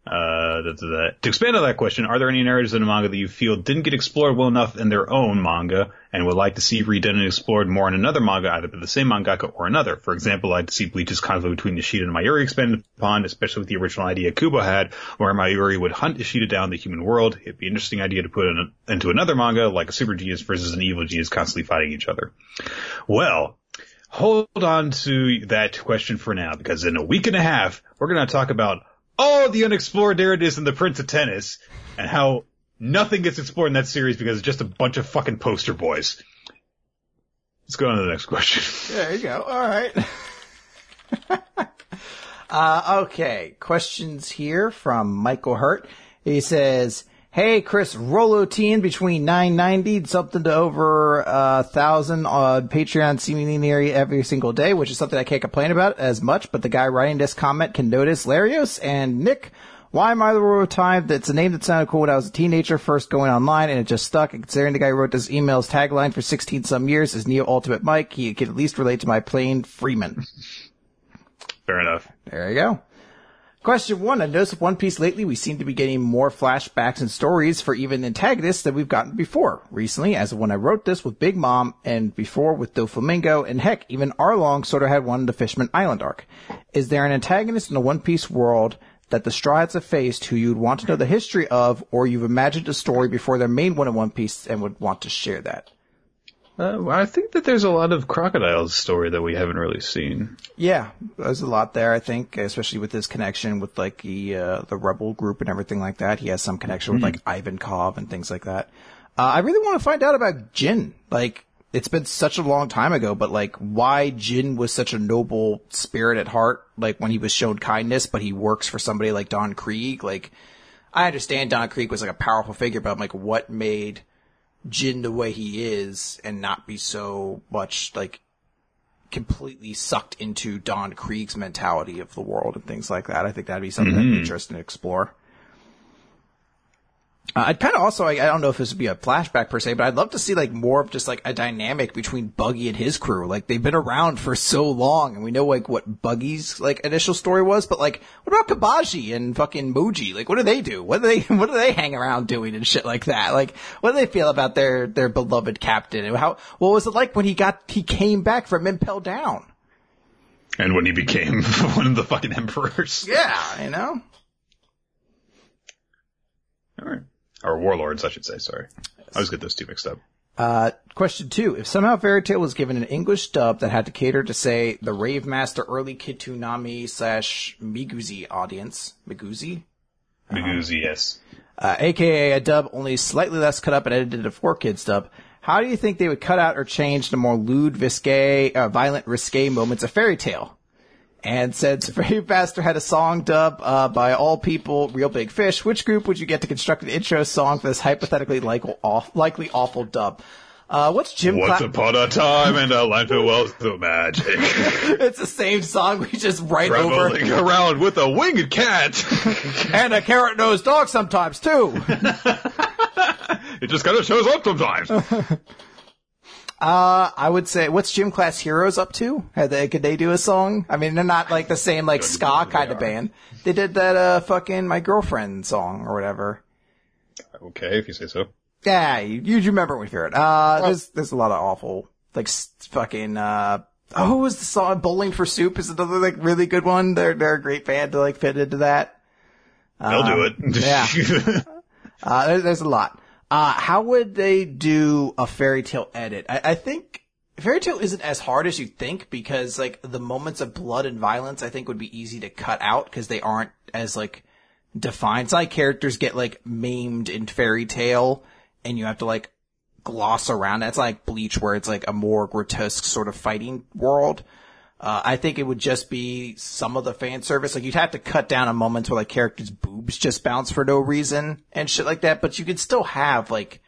Uh. To expand on that question, are there any narratives in the manga that you feel didn't get explored well enough in their own manga and would like to see redone and explored more in another manga, either by the same mangaka or another? For example, I'd see Bleach's conflict between Ishida and Mayuri expanded upon, especially with the original idea Kubo had, where Mayuri would hunt Ishida down the human world. It'd be an interesting idea to put in into another manga, like a super genius versus an evil genius constantly fighting each other. Well, hold on to that question for now, because in a week and a half, we're going to talk about all the unexplored narratives in the Prince of Tennis and how nothing gets explored in that series because it's just a bunch of fucking poster boys. Let's go on to the next question. There you go. All right. uh, okay. Questions here from Michael Hurt. He says, Hey, Chris, Rolotine between 990 and something to over a uh, thousand on Patreon seemingly nearly every single day, which is something I can't complain about as much, but the guy writing this comment can notice Larios and Nick. Why am I the Rolotine? That's a name that sounded cool when I was a teenager first going online and it just stuck. And considering the guy who wrote this email's tagline for 16 some years is Neo Ultimate Mike, he could at least relate to my plain Freeman. Fair enough. There you go. Question one. I noticed with One Piece lately, we seem to be getting more flashbacks and stories for even antagonists than we've gotten before. Recently, as when I wrote this with Big Mom and before with Doflamingo and heck, even Arlong sort of had one in the Fishman Island arc. Is there an antagonist in the One Piece world that the Strides have faced who you'd want to know the history of or you've imagined a story before their main one in One Piece and would want to share that? Uh, I think that there's a lot of Crocodile's story that we haven't really seen. Yeah, there's a lot there. I think, especially with his connection with like the uh, the rebel group and everything like that. He has some connection with like Ivankov and things like that. Uh, I really want to find out about Gin. Like, it's been such a long time ago, but like, why Gin was such a noble spirit at heart. Like when he was shown kindness, but he works for somebody like Don Krieg. Like, I understand Don Krieg was like a powerful figure, but I'm like, what made Gin the way he is and not be so much like completely sucked into Don Krieg's mentality of the world and things like that. I think that'd be something that'd be mm-hmm. interesting to explore. Uh, I'd kind of also, I, I don't know if this would be a flashback per se, but I'd love to see like more of just like a dynamic between Buggy and his crew. Like they've been around for so long and we know like what Buggy's like initial story was, but like what about Cabaji and fucking Mohji? Like what do they do? What do they, what do they hang around doing and shit like that? Like what do they feel about their, their beloved captain and how, what was it like when he got, he came back from Impel Down? And when he became one of the fucking emperors. Yeah, you know? Alright. Or warlords, I should say, sorry. I always get those two mixed up. Uh, question two. If somehow Fairy Tail was given an English dub that had to cater to, say, the Rave Master early Kitunami slash Miguzi audience, Miguzi? Miguzi, yes. Uh, aka a dub only slightly less cut up and edited to 4Kids dub, how do you think they would cut out or change the more lewd, risque, uh, violent, risque moments of Fairy Tail? And said, Rave Master had a song dub uh, by all people, Reel Big Fish, which group would you get to construct an intro song for this hypothetically likely, off, likely awful dub? Uh, what's Jim Once Cla- upon a time and a life it was the magic. It's the same song we just write over. Traveling around with a winged cat. And a carrot nosed dog sometimes too. it just kind of shows up sometimes. Uh, I would say, what's Gym Class Heroes up to? Had they, could they do a song? I mean, they're not like the same like ska kind of band. They did that, uh, fucking My Girlfriend song or whatever. okay, if you say so. Yeah, you, you remember when you hear it. Uh, there's, there's a lot of awful, like, fucking, uh, oh, who was the song? Bowling for Soup is another, like, really good one. They're, they're a great band to, like, fit into that. They'll do it. yeah. Uh, there, there's a lot. Uh, how would they do a Fairy Tail edit? I, I think Fairy Tail isn't as hard as you think because like the moments of blood and violence I think would be easy to cut out because they aren't as like defined. It's like characters get like maimed in Fairy Tail and you have to like gloss around. That's like Bleach where it's like a more grotesque sort of fighting world. Uh, I think it would just be some of the fan service. Like you'd have to cut down a moment where like characters' boobs just bounce for no reason and shit like that. But you could still have like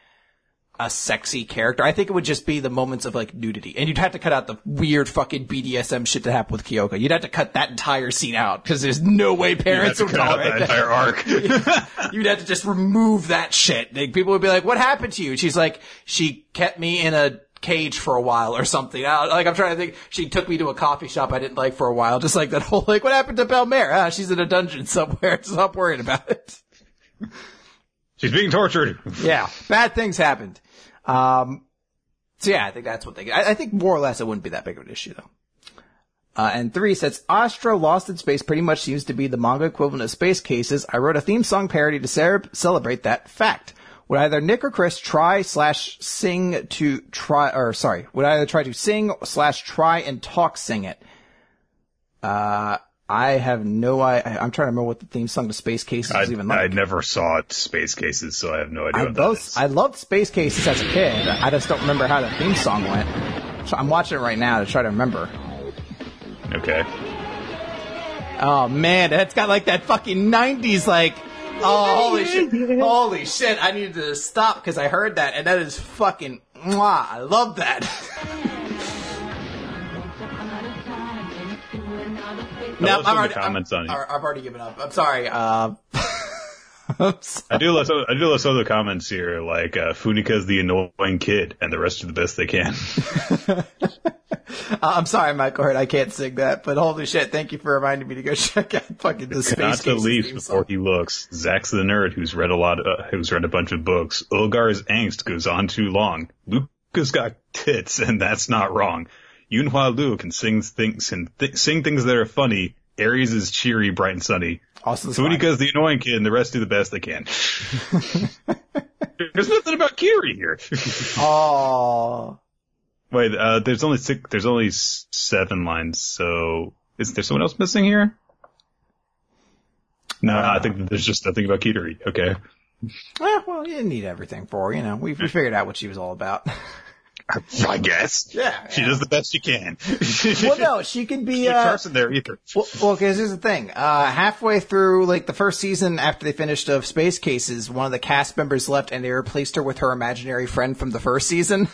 a sexy character. I think it would just be the moments of like nudity, and you'd have to cut out the weird fucking BDSM shit that happened with Kyoka. You'd have to cut that entire scene out because there's no way parents would cut out tolerate that that. entire arc. You'd have to just remove that shit. Like, people would be like, "What happened to you?" She's like, "She kept me in a." Cage for a while or something. I, like I'm trying to think. She took me to a coffee shop I didn't like for a while. Just like that whole like, what happened to Belmare? Ah, she's in a dungeon somewhere. Stop worrying about it. She's being tortured. Yeah, bad things happened. Um, so yeah, I think that's what they. I, I think more or less it wouldn't be that big of an issue though. Uh, and three says Astra Lost in Space pretty much seems to be the manga equivalent of Space Cases. I wrote a theme song parody to celebrate that fact. Would either Nick or Chris try slash sing to try or sorry, would either try to sing slash try and talk sing it? Uh, I have no I I'm trying to remember what the theme song to Space Cases I, even like. I never saw Space Cases, so I have no idea I what both. I loved Space Cases as a kid. I just don't remember how the theme song went. So I'm watching it right now to try to remember. Okay. Oh man, that's got like that fucking '90s like. Oh holy shit! Holy shit! I needed to stop because I heard that, and that is fucking. Mwah, I love that. Now, I've already, comments on it. I've, I've already given up. I'm sorry. Uh, I do love some, I do love some of the comments here, like uh, Funika's the annoying kid, and the rest are the best they can. I'm sorry, Michael Hurt. I can't sing that, but holy shit! Thank you for reminding me to go check out fucking the Space Not Cases leave before he looks. Zach's the nerd who's read a lot, uh, who's read a bunch of books. Ulgar's angst goes on too long. Luca's got tits, and that's not wrong. Yunhua Lu can sing things and th- sing things that are funny. Aries is cheery, bright, and sunny. Austin's. Funika's the annoying kid, and the rest do the best they can. There's nothing about Kiri here. Oh, Wait, uh, there's only six, there's only seven lines, so is there someone else missing here? No, I think there's just nothing about Kitari. Okay. eh, well, you didn't need everything for her, you know. We we figured out what she was all about. I guess. Yeah, She does the best she can. well, no, she could be. Uh, trust there either. well, well, because here's the thing. Uh, halfway through, like the first season after they finished of Space Cases, one of the cast members left, and they replaced her with her imaginary friend from the first season.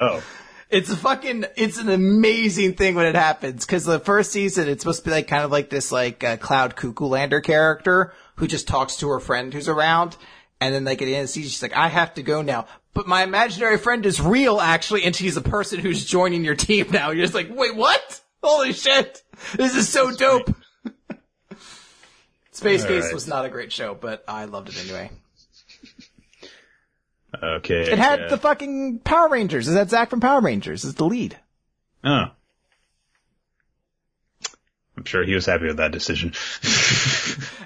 Oh. It's a fucking, it's an amazing thing when it happens. Cause the first season, it's supposed to be like kind of like this like uh, Cloud Cuckoo Lander character who just talks to her friend who's around. And then like at the end of the season, she's like, I have to go now. But my imaginary friend is real actually, and she's a person who's joining your team now. You're just like, wait, what? Holy shit. This is so dope. Space All Case right. was not a great show, but I loved it anyway. Okay. It had yeah. the fucking Power Rangers. Is that Zach from Power Rangers? Is the lead. Oh. I'm sure he was happy with that decision.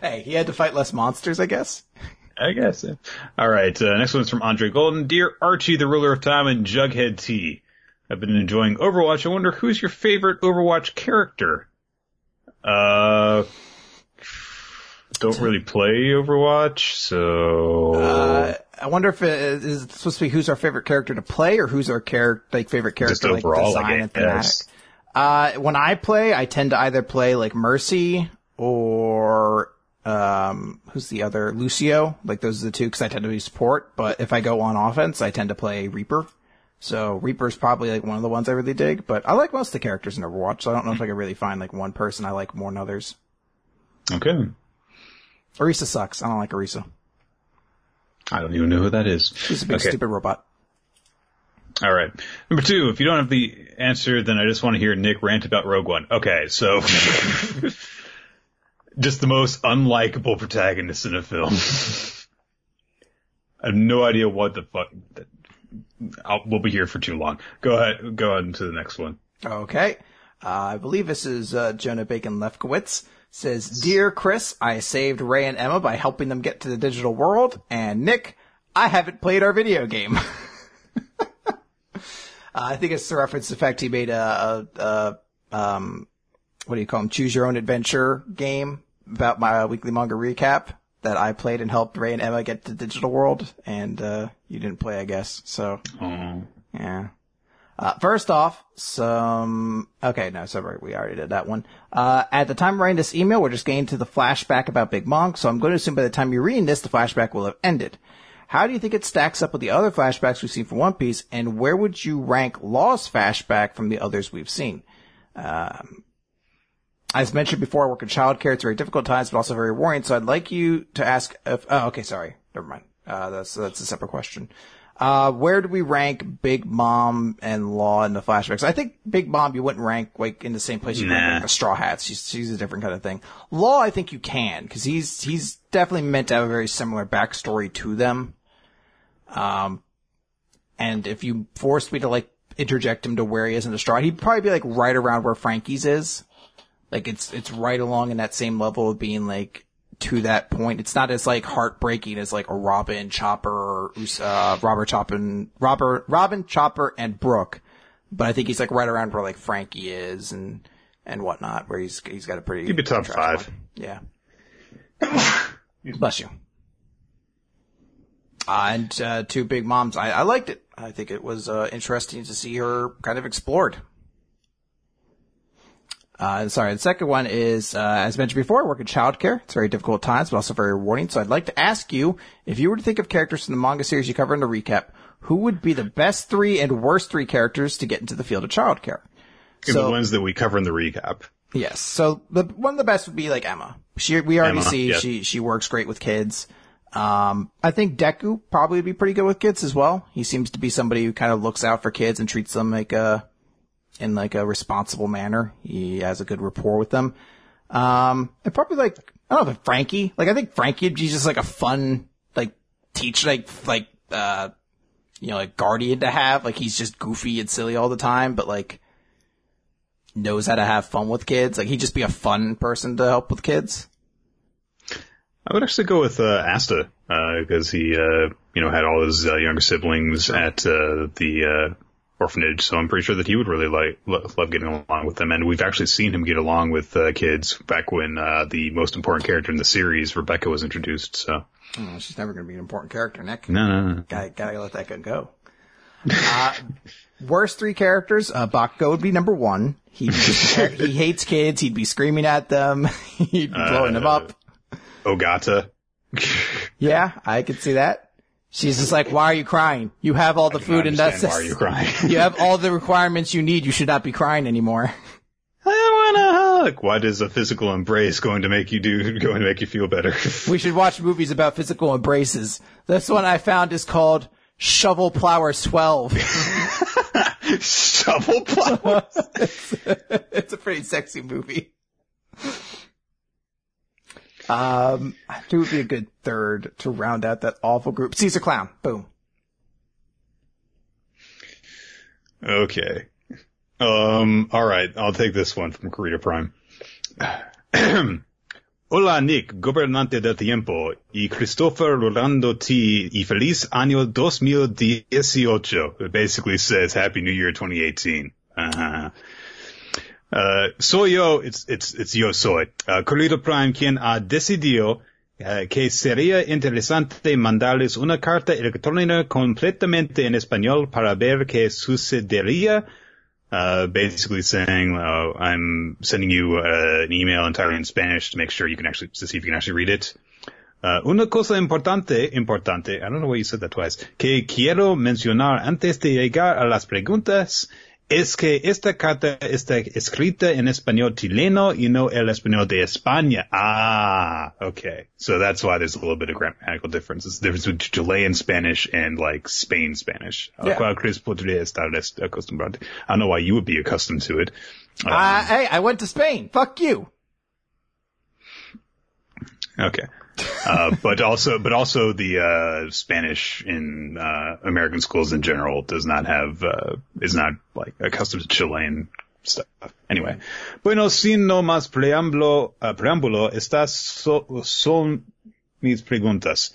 Hey, he had to fight less monsters, I guess. I guess. All right. Uh, next one's from Andre Golden. Dear Archie, the ruler of time, and Jughead T. I've been enjoying Overwatch. I wonder who's your favorite Overwatch character? Uh, don't really play Overwatch, so Uh, I wonder if it is is it supposed to be who's our favorite character to play or who's our character like favorite character just like overall, design and thematic. Uh, when I play, I tend to either play like Mercy or who's the other Lucio. Like those are the two because I tend to be support. But if I go on offense, I tend to play Reaper. So Reaper's probably like one of the ones I really dig. But I like most of the characters in Overwatch. So I don't know if I can really find like one person I like more than others. Okay. Orisa sucks. I don't like Orisa. I don't even know who that is. She's a big Okay. stupid robot. All right. Number two, if you don't have the answer, then I just want to hear Nik rant about Rogue One. Okay, so just the most unlikable protagonist in a film. I have no idea what the fuck. I'll, we'll be here for too long. Go ahead. Go on to the next one. Okay. Uh, I believe this is uh, Jonah Bacon Lefkowitz. Says, Dear Chris, I saved Ray and Emma by helping them get to the digital world. And Nik, I haven't played our video game. uh, I think it's a reference to the fact he made a, a, a um, what do you call them? Choose your own adventure game about my weekly manga recap that I played and helped Ray and Emma get to the digital world, and uh, you didn't play, I guess. So, Oh. yeah. Uh, first off, some, okay, no, sorry, we already did that one. Uh, at the time of writing this email, we're just getting to the flashback about Big Mom, so I'm going to assume by the time you're reading this, the flashback will have ended. How do you think it stacks up with the other flashbacks we've seen from One Piece, and where would you rank Law's flashback from the others we've seen? Um, as mentioned before, I work in childcare. It's very difficult times, but also very rewarding. So I'd like you to ask if, oh, okay, sorry. Never mind. Uh, that's, that's a separate question. Uh, where do we rank Big Mom and Law in the flashbacks? I think Big Mom you wouldn't rank like in the same place you rank Nah. like, the Straw Hats. She's, she's a different kind of thing. Law, I think you can, cause he's, he's definitely meant to have a very similar backstory to them. Um, and if you forced me to like interject him to where he is in the Straw, he'd probably be like right around where Franky's is. Like it's, it's right along in that same level of being like, to that point. It's not as like heartbreaking as like a Robin, Chopper, or uh, Robert Chopin, Robert, Robin, Chopper, and Brook. But I think he's like right around where like Franky is and, and whatnot, where he's, he's got a pretty. He'd be top five. line. Yeah. Bless you. Uh, and, uh, two big moms. I, I liked it. I think it was, uh, interesting to see her kind of explored. Uh, sorry, the second one is, uh, as mentioned before, I work in childcare. It's very difficult at times, but also very rewarding. So I'd like to ask you, if you were to think of characters from the manga series you cover in the recap, who would be the best three and worst three characters to get into the field of childcare? So- the ones that we cover in the recap. Yes. So the one of the best would be like Emma. She we already Emma, see yes. she she works great with kids. Um, I think Deku probably would be pretty good with kids as well. He seems to be somebody who kind of looks out for kids and treats them like a in like a responsible manner. He has a good rapport with them. Um, and probably like I don't know if Franky. Like I think Franky would be just like a fun like teach like like uh you know like guardian to have. Like he's just goofy and silly all the time, but like knows how to have fun with kids. Like he'd just be a fun person to help with kids. I would actually go with uh, Asta because he, uh, you know, had all his uh, younger siblings at uh, the uh, orphanage, so I'm pretty sure that he would really like lo- love getting along with them. And we've actually seen him get along with uh, kids back when uh, the most important character in the series, Rebecca, was introduced. So Oh, she's never going to be an important character, Nik. no, no, no. Gotta, gotta let that go. Uh, worst three characters, uh, Bakugo would be number one. He he hates kids. He'd be screaming at them. He'd be blowing them up. Ogata. Yeah, I could see that. She's just like, why are you crying? You have all the food and that's why are you crying? you have all the requirements you need. You should not be crying anymore. I want a hug. What is a physical embrace going to make you do? Going to make you feel better? We should watch movies about physical embraces. This one I found is called Shovel Plower 12. Shovel plow. it's a pretty sexy movie. Um, it would be a good third to round out that awful group. Caesar Clown. Boom. Okay. Um, alright, I'll take this one from Karita Prime. Hola Nik, gobernante del tiempo, y Christopher Rolando T, y feliz año 2018. It basically says Happy New Year 2018. Uh-huh. Uh, soy yo, it's, it's, it's yo soy, uh, Carlito Prime quien ha decidido uh, que sería interesante mandarles una carta electrónica completamente en español para ver qué sucedería. Uh, basically saying, uh, I'm sending you uh, an email entirely in Spanish to make sure you can actually, to see if you can actually read it. Uh, una cosa importante, importante, I don't know why you said that twice, que quiero mencionar antes de llegar a las preguntas, es que esta carta está escrita en español chileno y no el español de España. Ah, okay. So that's why there's a little bit of grammatical difference. It's the difference between Chilean Spanish and like Spain Spanish. Yeah. cual Chris podría estar acostumbrado. I don't know why you would be accustomed to it. Um, Uh, hey, I went to Spain. Fuck you. Okay. Uh, but also, but also the, uh, Spanish in, uh, American schools in general does not have, uh, is not like accustomed to Chilean stuff. Anyway. Bueno, sin no más preámbulo, uh, preámbulo, estas so- son mis preguntas.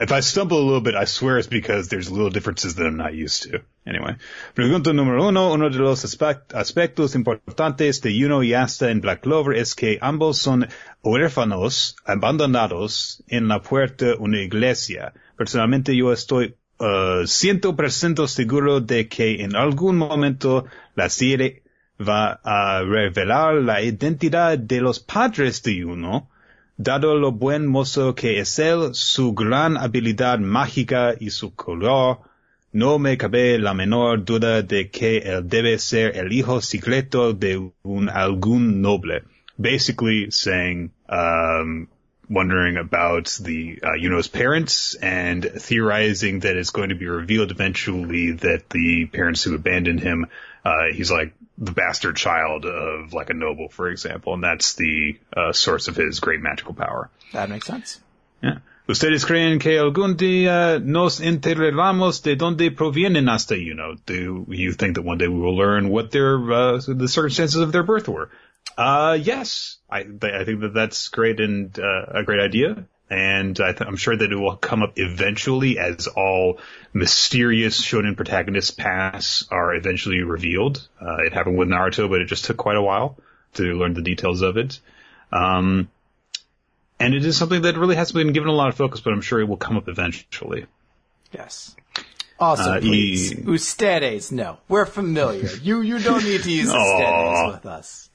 If I stumble a little bit, I swear it's because there's little differences that I'm not used to. Anyway, pregunta número uno, uno de los aspectos importantes de Yuno y Asta en Black Clover es que ambos son huérfanos abandonados en la puerta de una iglesia. Personalmente yo estoy uh, ciento por ciento seguro de que en algún momento la serie va a revelar la identidad de los padres de Yuno, dado lo buen mozo que es él, su gran habilidad mágica y su color, no me cabe la menor duda de que él debe ser el hijo secreto de un algún noble. Basically saying, um, wondering about the uh, Yuno's parents and theorizing that it's going to be revealed eventually that the parents who abandoned him, uh, he's like the bastard child of like a noble, for example, and that's the uh, source of his great magical power. That makes sense. Yeah. ¿Ustedes creen que algún día nos enteraremos de dónde provienen hasta Yuno? Do you think that one day we will learn what their, uh, the circumstances of their birth were? Uh, yes. I, I think that that's great and, uh, a great idea. And I am sure that it will come up eventually as all mysterious shonen protagonists pass are eventually revealed. Uh, it happened with Naruto, but it just took quite a while to learn the details of it. Um, and it is something that really hasn't been given a lot of focus, but I'm sure it will come up eventually. Yes. Also, uh, please, e- ustedes, no, we're familiar. you you don't need to use ustedes with us.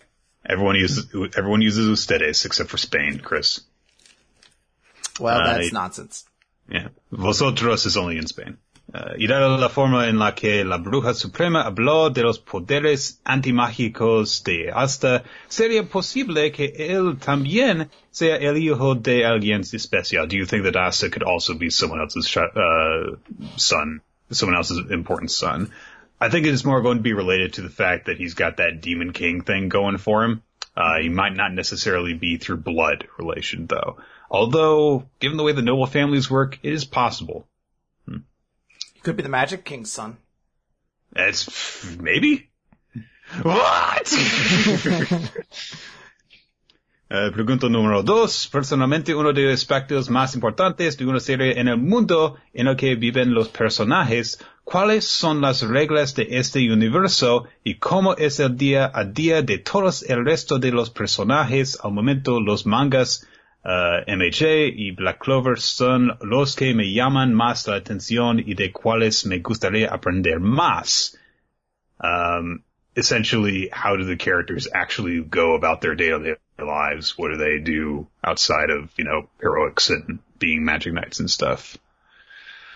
Everyone uses everyone uses ustedes except for Spain, Chris. Well, uh, that's uh, nonsense. Yeah, vosotros is only in Spain. Uh, y dada la forma en la que la bruja suprema habló de los poderes antimágicos de Asta, sería posible que él también sea el hijo de alguien especial. Do you think that Asta could also be someone else's uh, son, someone else's important son? I think it is more going to be related to the fact that he's got that Demon King thing going for him. Uh, he might not necessarily be through blood relation though. Although, given the way the noble families work, it is possible. you Could be the Magic King's son. It's maybe. What? uh, pregunta número dos. Personalmente, uno de los aspectos más importantes de una serie en el mundo en el que viven los personajes, cuáles son las reglas de este universo y cómo es el día a día de todos el resto de los personajes. Al momento, los mangas uh, MHA y Black Clover son los que me llaman más la atención y de cuales me gustaría aprender más. Um, essentially, how do the characters actually go about their day-to-day lives? What do they do outside of, you know, heroics and being magic knights and stuff?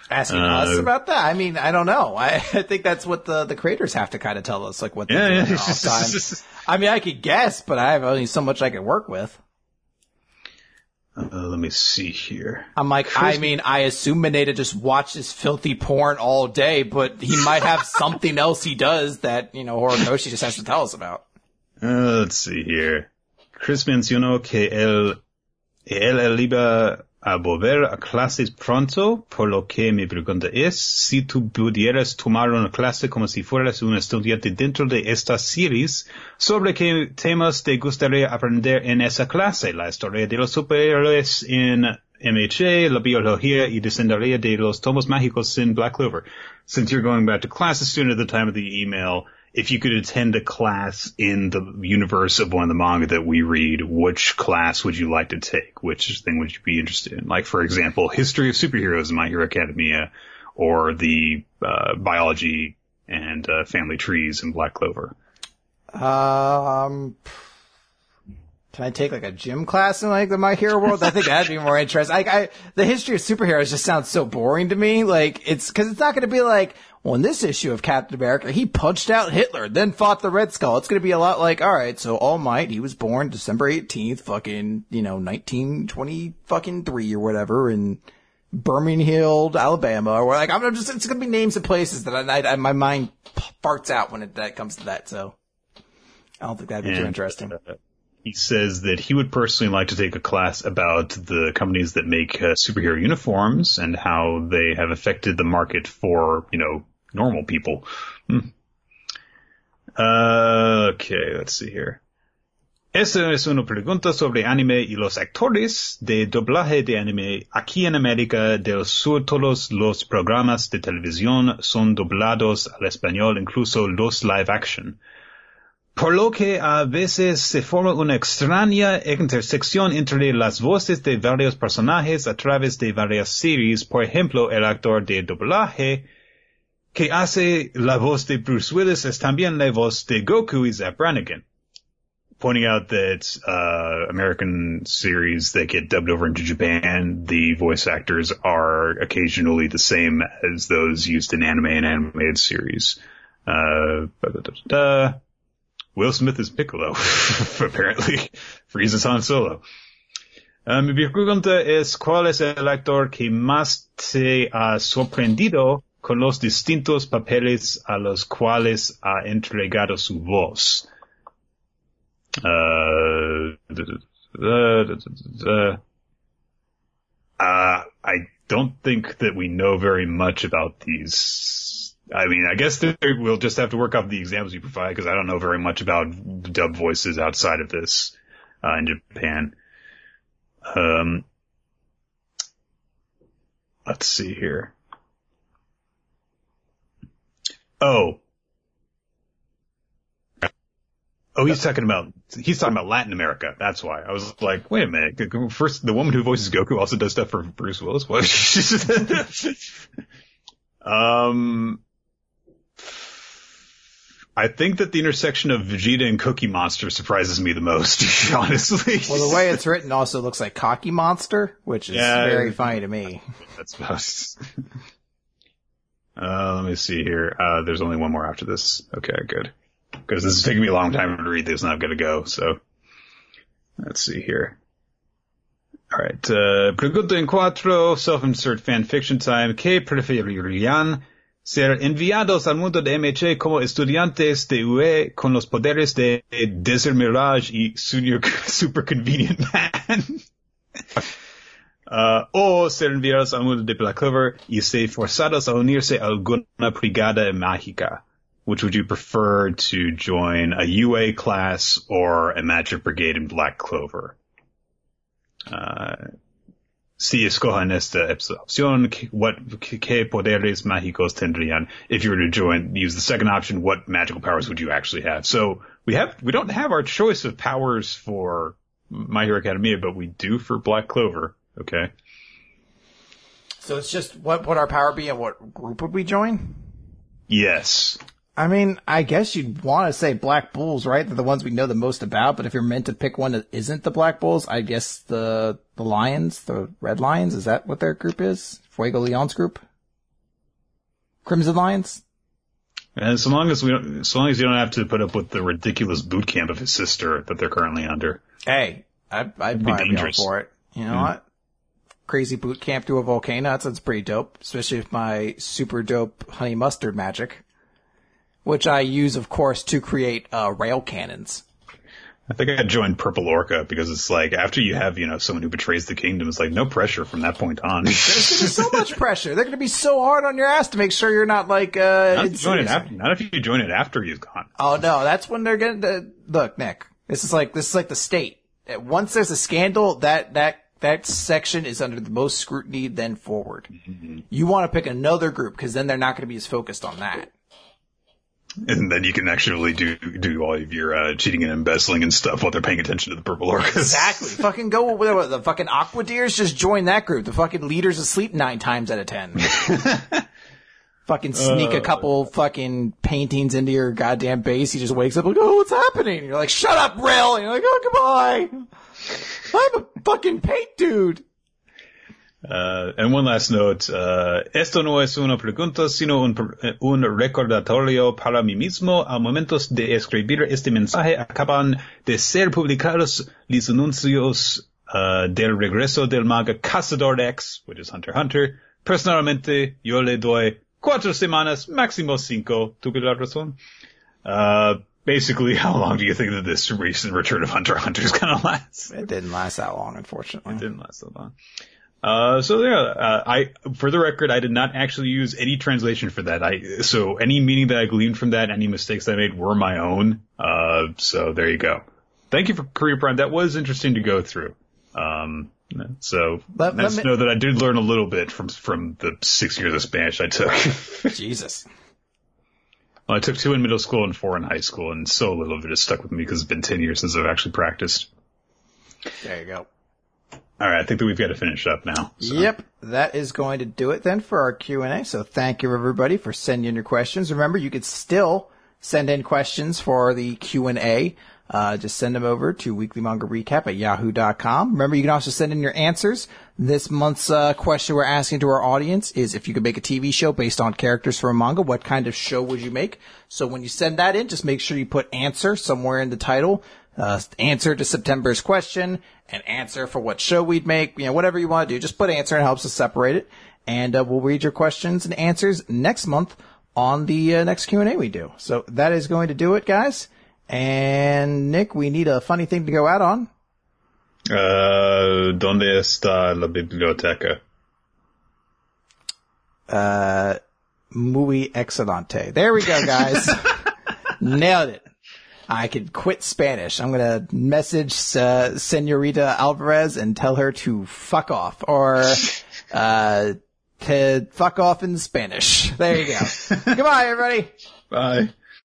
Asking uh, us about that? I mean, I don't know. I, I think that's what the, the creators have to kind of tell us, like what they're yeah, doing yeah. all the time. I mean, I could guess, but I have only so much I can work with. Uh, let me see here. I'm like, Chris- I mean, I assume Mineta just watches filthy porn all day, but he might have something else he does that, you know, Horikoshi just has to tell us about. Uh, let's see here. Chris mencionó que él, él iba a volver a clases pronto, por lo que mi pregunta es, si tú pudieras tomar una clase como si fueras un estudiante dentro de esta series, ¿sobre qué temas te gustaría aprender en esa clase? La historia de los superhéroes en MHA, la biología y descendería de los tomos mágicos en Black Clover. Since you're going back to class as soon at the time of the email, if you could attend a class in the universe of one of the manga that we read, which class would you like to take? Which thing would you be interested in? Like, for example, history of superheroes in My Hero Academia or the, uh, biology and, uh, family trees in Black Clover. Um, can I take like a gym class in like the My Hero world? I think that'd be more interesting. Like, I, the history of superheroes just sounds so boring to me. Like, it's, cause it's not gonna be like, well, in this issue of Captain America, he punched out Hitler, then fought the Red Skull. It's going to be a lot like, all right, so All Might, he was born December 18th, fucking, you know, 1920 fucking three or whatever, in Birmingham, Alabama, or like, I'm just, it's going to be names of places that I, I, my mind farts out when it that comes to that. So I don't think that'd be and, too interesting. Uh, he says that he would personally like to take a class about the companies that make uh, superhero uniforms and how they have affected the market for, you know, normal people. Hmm. Uh, okay, let's see here. Esta es una pregunta sobre anime y los actores de doblaje de anime. Aquí en América del Sur todos los programas de televisión son doblados al español, incluso los live action. Por lo que a veces se forma una extraña intersección entre las voces de varios personajes a través de varias series. Por ejemplo, el actor de doblaje que hace la voz de Bruce Willis es también la voz de Goku y Zapp Brannigan pointing out that uh, American series that get dubbed over into Japan, the voice actors are occasionally the same as those used in anime and animated series. Uh, Will Smith is Piccolo, apparently. Frieza's Han Solo. Uh, mi pregunta es, ¿cuál es el actor que más te ha sorprendido con los distintos papeles a los cuales ha entregado su voz? Uh, uh, I don't think that we know very much about these. I mean, I guess we'll just have to work off the examples you provide because I don't know very much about dub voices outside of this uh, in Japan. Um, let's see here. Oh, Oh, he's talking about he's talking about Latin America. That's why I was like, wait a minute. First, the woman who voices Goku also does stuff for Bruce Willis. What? um, I think that the intersection of Vegeta and Cookie Monster surprises me the most, honestly. Well, the way it's written also looks like Cocky Monster, which is yeah, very funny to me. That's most. Uh, let me see here. Uh, there's only one more after this. Okay, good because this is taking me a long time to read this and I've got to go. So let's see here. All right. Uh, en cuatro, self-insert fanfiction time. ¿Qué preferirían ser enviados al mundo de MH como estudiantes de UE con los poderes de Desert Mirage y Super Convenient Man? uh, o ser enviados al mundo de Black Clover y ser forzados a unirse a alguna brigada mágica which would you prefer to join a UA class or a Magic Brigade in Black Clover? Uh, si escojan esta opción, what qué poderes mágicos tendrían? If you were to join, use the second option, what magical powers would you actually have? So we have, we don't have our choice of powers for My Hero Academia, but we do for Black Clover. Okay. So it's just what would our power be and what group would we join? Yes. I mean, I guess you'd want to say Black Bulls, right? They're the ones we know the most about. But if you're meant to pick one that isn't the Black Bulls, I guess the the Lions, the Red Lions, is that what their group is? Fuegoleon's group, Crimson Lions. And so long as we, don't, so long as you don't have to put up with the ridiculous boot camp of his sister that they're currently under. Hey, I'd, I'd be be for it. You know mm. what? Crazy boot camp through a volcano. That sounds pretty dope, especially with my super dope honey mustard magic which I use, of course, to create uh, rail cannons. I think I joined Purple Orca because it's like after you have, you know, someone who betrays the kingdom, it's like no pressure from that point on. There's to be so much pressure. They're going to be so hard on your ass to make sure you're not like, uh, not if you join it after, not if you join it after he's gone. Oh no, that's when they're going to, look, Nik, this is like, this is like the state. Once there's a scandal, that, that, that section is under the most scrutiny then forward. Mm-hmm. You want to pick another group because then they're not going to be as focused on that and then you can actually do do all of your uh, cheating and embezzling and stuff while they're paying attention to the purple orcas. Exactly. fucking go with what, the fucking aqua deers. Just join that group. The fucking leader's asleep nine times out of ten. fucking sneak uh, a couple fucking paintings into your goddamn base. He just wakes up like, oh, what's happening? And you're like, shut up, Rill. And you're like, oh, goodbye. I'm a fucking paint dude. Uh, and one last note, uh, esto no es una pregunta, sino un, un, recordatorio para mí mismo. Al momento de escribir este mensaje, acaban de ser publicados los anuncios uh, del regreso del manga Cazador X, which is Hunter Hunter. Personalmente, yo le doy cuatro semanas, máximo cinco. Tuve la razón. Basically, how long do you think that this recent return of Hunter Hunter is gonna last? It didn't last that long, unfortunately. It didn't last that long. Uh, so yeah, uh, I, for the record, I did not actually use any translation for that. I, so any meaning that I gleaned from that, any mistakes I made were my own. Uh, so there you go. thank you for Korea Prime. That was interesting to go through. Um, so Let- let let's me- know that I did learn a little bit from from the six years of Spanish I took. Jesus. I took two in middle school and four in high school, and so little of it has stuck with me because it's been ten years since I've actually practiced. There you go. All right, I think that we've got to finish up now. So. Yep, that is going to do it then for our Q&A. So thank you everybody for sending in your questions. Remember, you could still send in questions for the Q&A. Uh, just send them over to weeklymanga recap at yahoo.com. Remember, you can also send in your answers. This month's uh, question we're asking to our audience is if you could make a TV show based on characters from a manga, what kind of show would you make? So when you send that in, just make sure you put answer somewhere in the title. Uh, answer to September's question, an answer for what show we'd make, you know, whatever you want to do. Just put answer and helps us separate it. And uh, we'll read your questions and answers next month on the uh, next Q&A we do. So that is going to do it, guys. And Nik, we need a funny thing to go out on. Uh, ¿Dónde está la biblioteca? Muy excelente. There we go, guys. Nailed it. I could quit Spanish. I'm gonna message uh, Senorita Alvarez and tell her to fuck off, or uh, to fuck off in Spanish. There you go. Goodbye, everybody. Bye.